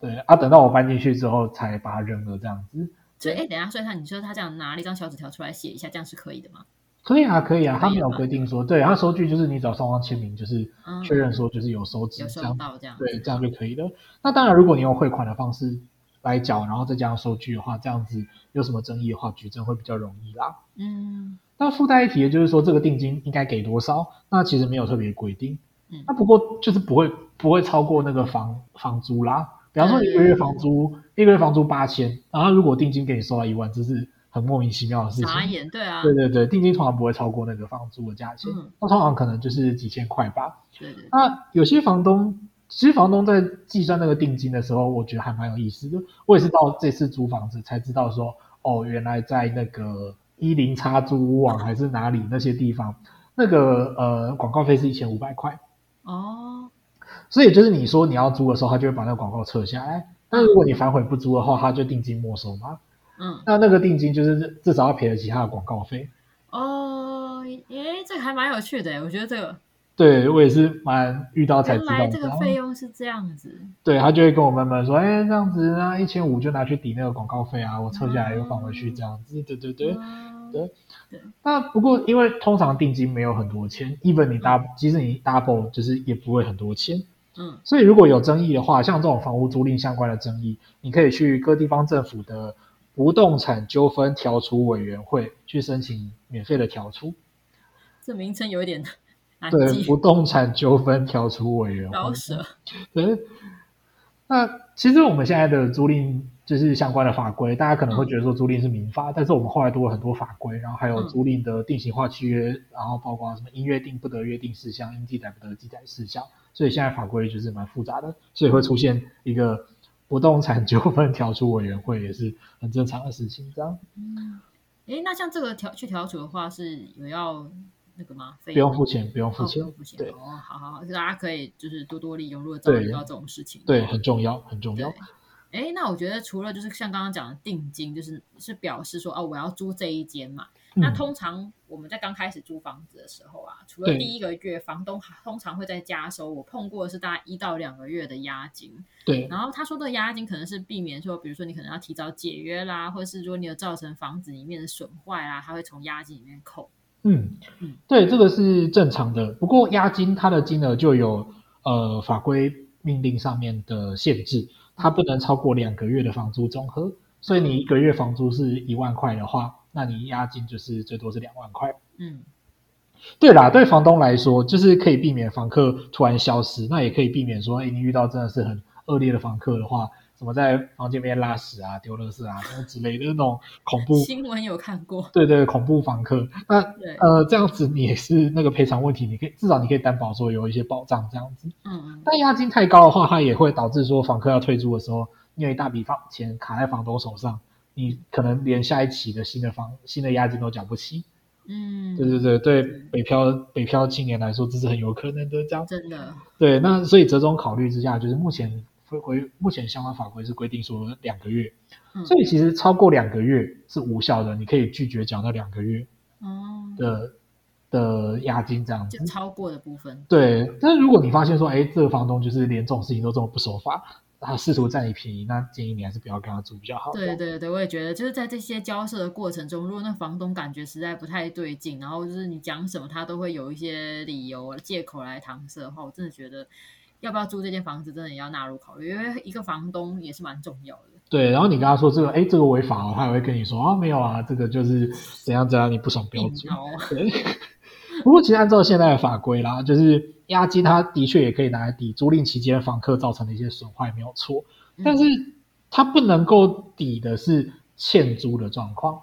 对啊，等到我搬进去之后才把它扔了这样子。所以哎，等一下，所以他你说他这样拿了一张小纸条出来写一下，这样是可以的吗？可以啊，可以啊，他没有规定说，对，他收据就是你只要双方签名，就是确认说就是有收集，有收到这样，对，这样就可以了。那当然，如果你用汇款的方式。来缴，然后再加上收据的话，这样子有什么争议的话，举证会比较容易啦。嗯，那附带一提的就是说，这个定金应该给多少？那其实没有特别规定。嗯，那不过就是不会不会超过那个房房租啦。比方说一个月房租、嗯、一个月房租八千，然后如果定金给你收到一万，这是很莫名其妙的事情。傻眼，对啊。对对对，定金通常不会超过那个房租的价钱，嗯、那通常可能就是几千块吧。对对。那有些房东。其实房东在计算那个定金的时候，我觉得还蛮有意思的。我也是到这次租房子才知道说，哦，原来在那个一零叉租屋网还是哪里那些地方，那个呃广告费是一千五百块。哦。所以就是你说你要租的时候，他就会把那个广告撤下来。那如果你反悔不租的话，他就定金没收嘛。嗯。那那个定金就是至少要赔得起他的广告费。哦，诶，这个还蛮有趣的，我觉得这个。对，我也是蛮遇到才知道，这个费用是这样子。对，他就会跟我慢慢说，哎，这样子那一千五就拿去抵那个广告费啊，我撤下来又放回去这样子。对对对，对对。那不过因为通常定金没有很多钱，even 你 double，即使你 double，就是也不会很多钱。嗯。所以如果有争议的话，像这种房屋租赁相关的争议，你可以去各地方政府的不动产纠纷调处委员会去申请免费的调处。这名称有一点。对，不动产纠纷调处委员会。老舍。对，那其实我们现在的租赁就是相关的法规，大家可能会觉得说租赁是民法，嗯、但是我们后来多了很多法规，然后还有租赁的定型化契约，嗯、然后包括什么应约定不得约定事项、应记载不得记载事项，所以现在法规就是蛮复杂的，所以会出现一个不动产纠纷调处委员会也是很正常的事情，这样。嗯，诶，那像这个调去调处的话，是有要。那个吗？不用付钱，不用付钱，哦、付钱对，哦，好好好，大家可以就是多多利用，如果遭遇到这种事情，对，对，很重要，很重要。哎，那我觉得除了就是像刚刚讲的定金，就是是表示说哦，我要租这一间嘛。嗯、那通常我们在刚开始租房子的时候啊，除了第一个月，房东通常会在加收。我碰过的是大概一到两个月的押金。对。然后他说的押金可能是避免说，比如说你可能要提早解约啦，或者是说你有造成房子里面的损坏啦，他会从押金里面扣。嗯，对，这个是正常的。不过押金它的金额就有呃法规命令上面的限制，它不能超过两个月的房租总和。所以你一个月房租是一万块的话，那你押金就是最多是两万块。嗯，对啦，对房东来说，就是可以避免房客突然消失，那也可以避免说，哎，你遇到真的是很恶劣的房客的话。什么在房间里面拉屎啊、丢垃圾啊什么之类的那种恐怖新闻有看过？对对，恐怖房客。那对呃，这样子你也是那个赔偿问题，你可以至少你可以担保说有一些保障这样子。嗯嗯。但押金太高的话，它也会导致说房客要退租的时候，因为一大笔房钱卡在房东手上，你可能连下一期的新的房新的押金都缴不起。嗯，对对对对，北漂北漂青年来说，这是很有可能的这样。真的。对，那所以折中考虑之下，就是目前。回目前相关法规是规定说两个月，嗯、所以其实超过两个月是无效的，你可以拒绝缴那两个月的、嗯、的押金这样子。就超过的部分。对，但是如果你发现说，哎，这个房东就是连这种事情都这么不守法，他试图占你便宜，那建议你还是不要跟他租比较好。对对对，我也觉得就是在这些交涉的过程中，如果那房东感觉实在不太对劲，然后就是你讲什么他都会有一些理由借口来搪塞的话，我真的觉得。要不要租这间房子，真的也要纳入考虑，因为一个房东也是蛮重要的。对，然后你跟他说这个，哎，这个违法哦，他也会跟你说啊，没有啊，这个就是怎样怎样，你不爽不要租。对。不过其实按照现在的法规啦，就是押金，它的确也可以拿来抵租赁期间房客造成的一些损坏，没有错。但是它不能够抵的是欠租的状况。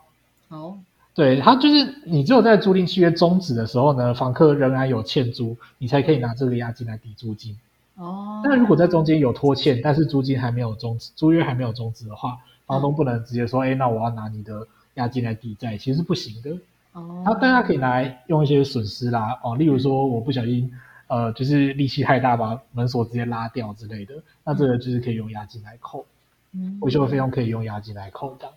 哦。对，它就是你只有在租赁契约终止的时候呢，房客仍然有欠租，你才可以拿这个押金来抵租金。哦，那如果在中间有拖欠，但是租金还没有终止，租约还没有终止的话，房东不能直接说，哎、嗯，那我要拿你的押金来抵债，其实是不行的。哦，然后大家可以拿来用一些损失啦，哦，例如说我不小心，呃，就是力气太大把门锁直接拉掉之类的，那这个就是可以用押金来扣，嗯，维修费用可以用押金来扣的。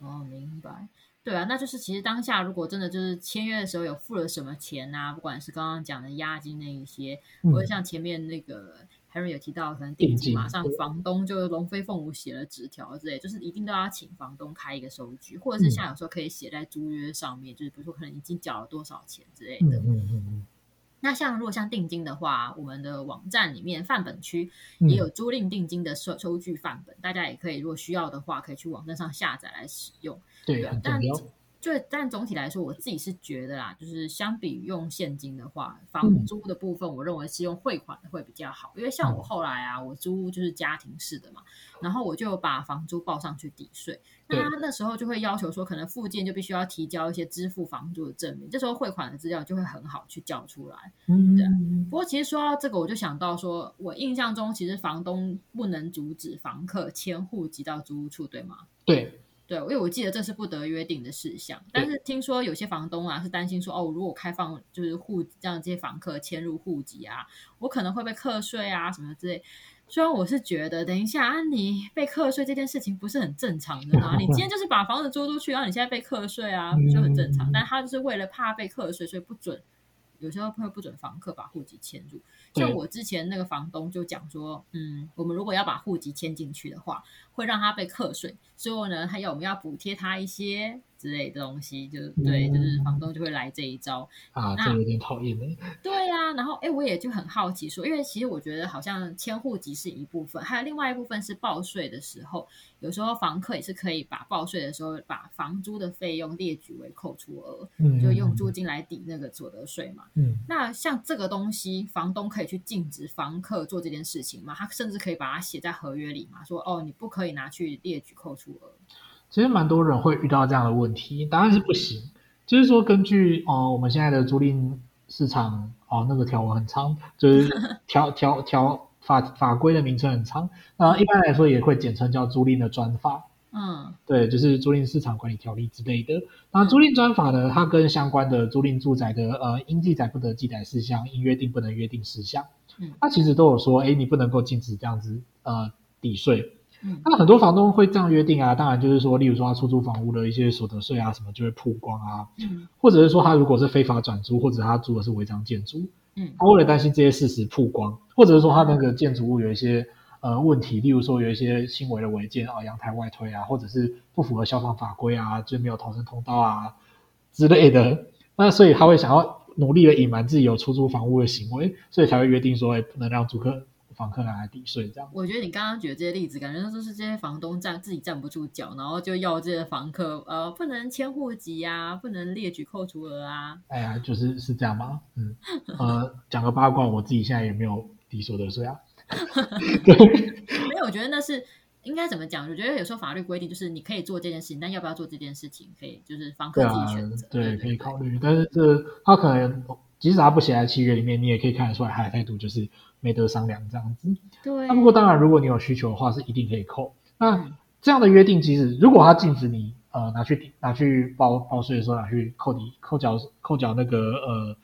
哦，明白。对啊，那就是其实当下如果真的就是签约的时候有付了什么钱啊，不管是刚刚讲的押金那一些，嗯、或者像前面那个 Henry 有提到，可能定金马上房东就龙飞凤舞写了纸条之类，就是一定都要请房东开一个收据，或者是像有时候可以写在租约上面，嗯、就是比如说可能已经缴了多少钱之类的。嗯嗯嗯嗯。那像如果像定金的话，我们的网站里面范本区也有租赁定金的收收据范本，嗯、大家也可以如果需要的话，可以去网站上下载来使用。对，但就但总体来说，我自己是觉得啦，就是相比用现金的话，房租的部分，我认为是用汇款的会比较好。嗯、因为像我后来啊，我租就是家庭式的嘛，然后我就把房租报上去抵税。那他那时候就会要求说，可能附件就必须要提交一些支付房租的证明，这时候汇款的资料就会很好去交出来。嗯，对。不过其实说到这个，我就想到说，我印象中其实房东不能阻止房客迁户籍到租屋处，对吗？对。对，因为我记得这是不得约定的事项，但是听说有些房东啊是担心说，哦，如果开放就是户让这些房客迁入户籍啊，我可能会被课税啊什么之类。虽然我是觉得，等一下啊，你被课税这件事情不是很正常的吗？你今天就是把房子租出去，然后你现在被课税啊，<laughs> 就很正常。但他就是为了怕被课税，所以不准。有时候会不准房客把户籍迁入，像我之前那个房东就讲说，嗯，我们如果要把户籍迁进去的话，会让他被课税，所以呢，他要我们要补贴他一些。之类的东西，就对，就是房东就会来这一招啊，那这有点讨厌的。<laughs> 对啊，然后哎，我也就很好奇说，因为其实我觉得好像迁户籍是一部分，还有另外一部分是报税的时候，有时候房客也是可以把报税的时候把房租的费用列举为扣除额，嗯，就用租金来抵那个所得税嘛。嗯，那像这个东西，房东可以去禁止房客做这件事情吗？他甚至可以把它写在合约里嘛，说哦，你不可以拿去列举扣除额。其实蛮多人会遇到这样的问题，答案是不行。就是说，根据哦、呃、我们现在的租赁市场哦那个条文很长，就是 <laughs> 条条条法法规的名称很长。那一般来说也会简称叫租赁的专法。嗯，对，就是租赁市场管理条例之类的。那租赁专法呢，它跟相关的租赁住宅的呃应记载不得记载事项、应约定不能约定事项，嗯，它其实都有说，哎，你不能够禁止这样子呃抵税。嗯、那很多房东会这样约定啊，当然就是说，例如说他出租房屋的一些所得税啊什么就会曝光啊，嗯，或者是说他如果是非法转租，或者他租的是违章建筑，嗯，他为了担心这些事实曝光，或者是说他那个建筑物有一些呃问题，例如说有一些轻微的违建啊，阳台外推啊，或者是不符合消防法规啊，就没有逃生通道啊之类的，那所以他会想要努力的隐瞒自己有出租房屋的行为，所以才会约定说，哎，不能让租客。房客来抵税这样。我觉得你刚刚举的这些例子，感觉都是这些房东站自己站不住脚，然后就要这些房客呃不能迁户籍啊，不能列举扣除额啊。哎呀，就是是这样吗？嗯，呃，讲个八卦，我自己现在也没有抵所得税啊。<laughs> 对，没有，我觉得那是。应该怎么讲？我觉得有时候法律规定就是你可以做这件事情，但要不要做这件事情，可以就是房客自己选择。对，啊、对，对，可以考虑。但是这他可能即使他不写在契约里面，你也可以看得出来他的态度就是没得商量这样子。对。那不过当然，如果你有需求的话，是一定可以扣。那这样的约定，即使如果他禁止你呃拿去拿去报报税的时候拿去扣抵扣缴扣缴那个呃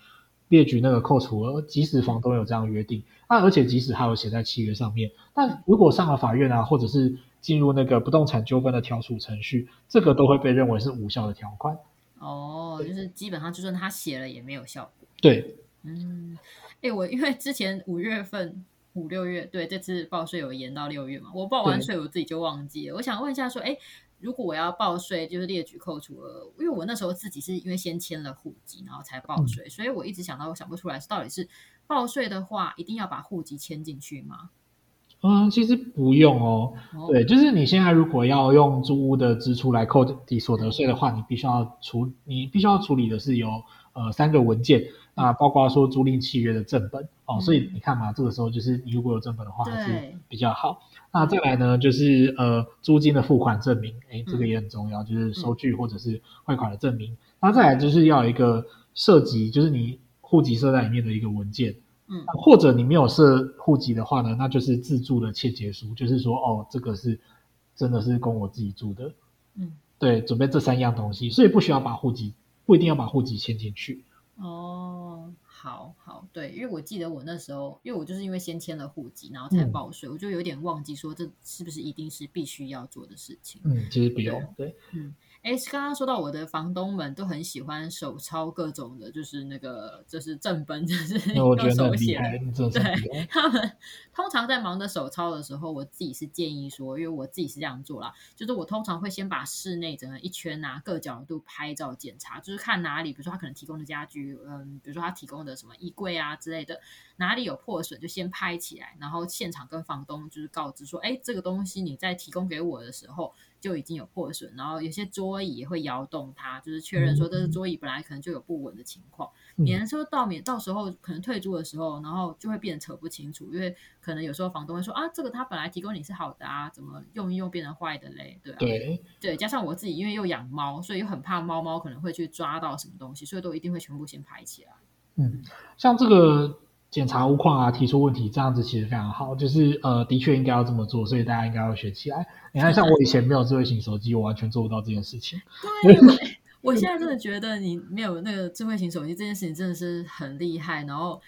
列举那个扣除额，即使房东有这样约定。那、啊、而且即使他有写在契约上面，但如果上了法院啊，或者是进入那个不动产纠纷的调处程序，这个都会被认为是无效的条款。哦，就是基本上就算他写了也没有效果。对，嗯，哎，我因为之前五月份、五六月，对，这次报税有延到六月嘛，我报完税我自己就忘记了。我想问一下，说，哎。如果我要报税，就是列举扣除额，因为我那时候自己是因为先签了户籍，然后才报税，嗯，所以我一直想到我想不出来是到底是报税的话，一定要把户籍迁进去吗？嗯，其实不用哦。哦对，就是你现在如果要用租屋的支出来扣抵所得税的话，你必须要处，你必须要处理的是有呃三个文件。啊，包括说租赁契约的正本哦、嗯，所以你看嘛，这个时候就是你如果有正本的话，还是比较好。那再来呢，就是呃租金的付款证明，哎，这个也很重要，嗯、就是收据或者是汇款的证明。那、嗯、再来就是要一个涉及，就是你户籍设在里面的一个文件。嗯，或者你没有设户籍的话呢，那就是自住的切结书，就是说哦，这个是真的是供我自己住的。嗯，对，准备这三样东西，所以不需要把户籍，不一定要把户籍迁进去。哦，好好，对，因为我记得我那时候，因为我就是因为先迁了户籍，然后才报税，嗯，我就有点忘记说这是不是一定是必须要做的事情。嗯，其实不用，对，嗯。哎，刚刚说到我的房东们都很喜欢手抄各种的，就是那个就是正本，就是用手写的。对，他们通常在忙着手抄的时候，我自己是建议说，因为我自己是这样做啦，就是我通常会先把室内整个一圈啊各角度拍照检查，就是看哪里，比如说他可能提供的家具，嗯，比如说他提供的什么衣柜啊之类的，哪里有破损就先拍起来，然后现场跟房东就是告知说，哎，这个东西你在提供给我的时候。就已经有破损，然后有些桌椅也会摇动它，就是确认说这个桌椅本来可能就有不稳的情况，嗯、免得说到免到时候可能退租的时候，然后就会变得扯不清楚，因为可能有时候房东会说啊，这个他本来提供你是好的啊，怎么用一用变成坏的嘞？对啊，对对，加上我自己因为又养猫，所以又很怕猫猫可能会去抓到什么东西，所以都一定会全部先排起来。嗯，像这个。检查屋况啊，提出问题，这样子其实非常好，就是呃，的确应该要这么做，所以大家应该要学起来。你看，像我以前没有智慧型手机，我完全做不到这件事情。对，<laughs> 我现在真的觉得你没有那个智慧型手机这件事情真的是很厉害，然后。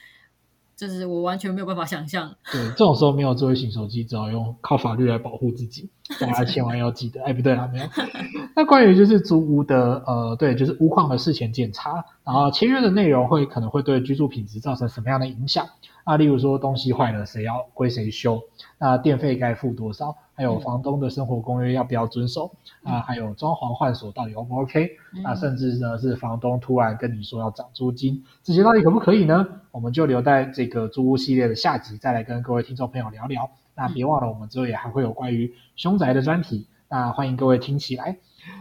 就是我完全没有办法想象。<laughs> 对，这种时候没有智慧型手机，只好用靠法律来保护自己。大家千万要记得，哎，不对啊，没有。那关于就是租屋的，呃，对，就是屋况的事前检查，然后签约的内容会可能会对居住品质造成什么样的影响？那例如说东西坏了，谁要归谁修？那电费该付多少？还有房东的生活公约要不要遵守？嗯、啊，还有装潢换锁到底 O 不 OK？那、嗯、甚至呢是房东突然跟你说要涨租金，这些到底可不可以呢？我们就留在这个租屋系列的下集再来跟各位听众朋友聊聊。那别忘了，我们之后也还会有关于凶宅的专题，那欢迎各位听起来。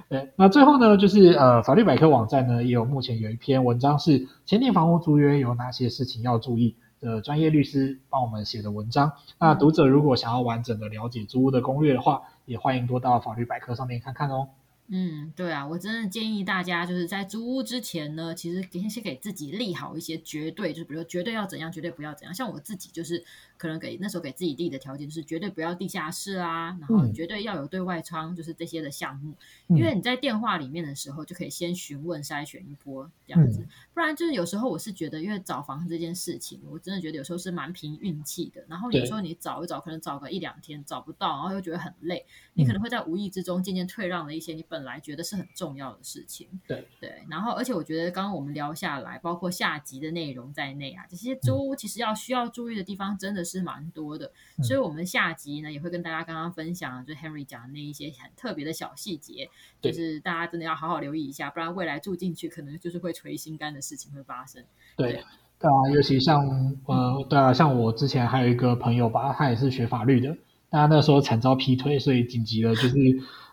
对，那最后呢，就是呃，法律百科网站呢也有目前有一篇文章是签订房屋租约有哪些事情要注意。的专业律师帮我们写的文章。那读者如果想要完整的了解租屋的攻略的话，也欢迎多到法律百科上面看看哦。嗯，对啊，我真的建议大家就是在租屋之前呢，其实先给自己立好一些绝对，就比如说绝对要怎样，绝对不要怎样。像我自己就是可能给那时候给自己立的条件就是绝对不要地下室啊，然后绝对要有对外窗，就是这些的项目。嗯。因为你在电话里面的时候就可以先询问筛选一波这样子，不然就是有时候我是觉得，因为找房这件事情，我真的觉得有时候是蛮凭运气的。然后有时候你找一找，可能找个一两天找不到，然后又觉得很累，你可能会在无意之中渐渐退让了一些你本来觉得是很重要的事情，对。对，然后而且我觉得刚刚我们聊下来，包括下集的内容在内啊，这些租屋其实要需要注意的地方真的是蛮多的，嗯、所以我们下集呢也会跟大家刚刚分享，就 Henry 讲的那一些很特别的小细节，就是大家真的要好好留意一下，不然未来住进去可能就是会捶心肝的事情会发生。对。对。对啊，尤其像呃，对啊，像我之前还有一个朋友吧，他也是学法律的，但他那时候惨遭劈腿，所以紧急了就是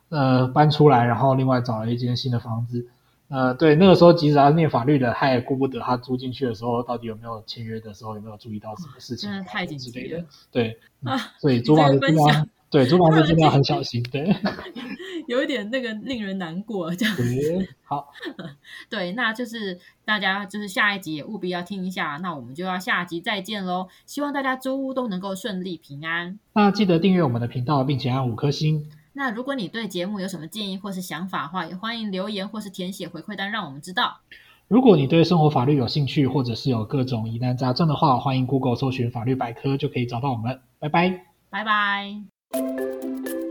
呃搬出来，然后另外找了一间新的房子。呃，对，那个时候即使他是念法律的，他也顾不得他租进去的时候到底有没有签约的时候有没有注意到什么事情，真的太紧急了。对，啊、所以租房子真的要，对，租房子真的要很 <laughs> 小心。对，<laughs> 有一点那个令人难过这样子。好，对，那就是大家就是下一集也务必要听一下，那我们就要下集再见喽。希望大家租屋都能够顺利平安。那记得订阅我们的频道，并且按五颗星。那如果你对节目有什么建议或是想法的话，也欢迎留言或是填写回馈单，让我们知道。如果你对生活法律有兴趣，或者是有各种疑难杂症的话，欢迎 Google 搜寻法律百科，就可以找到我们。拜拜，拜拜。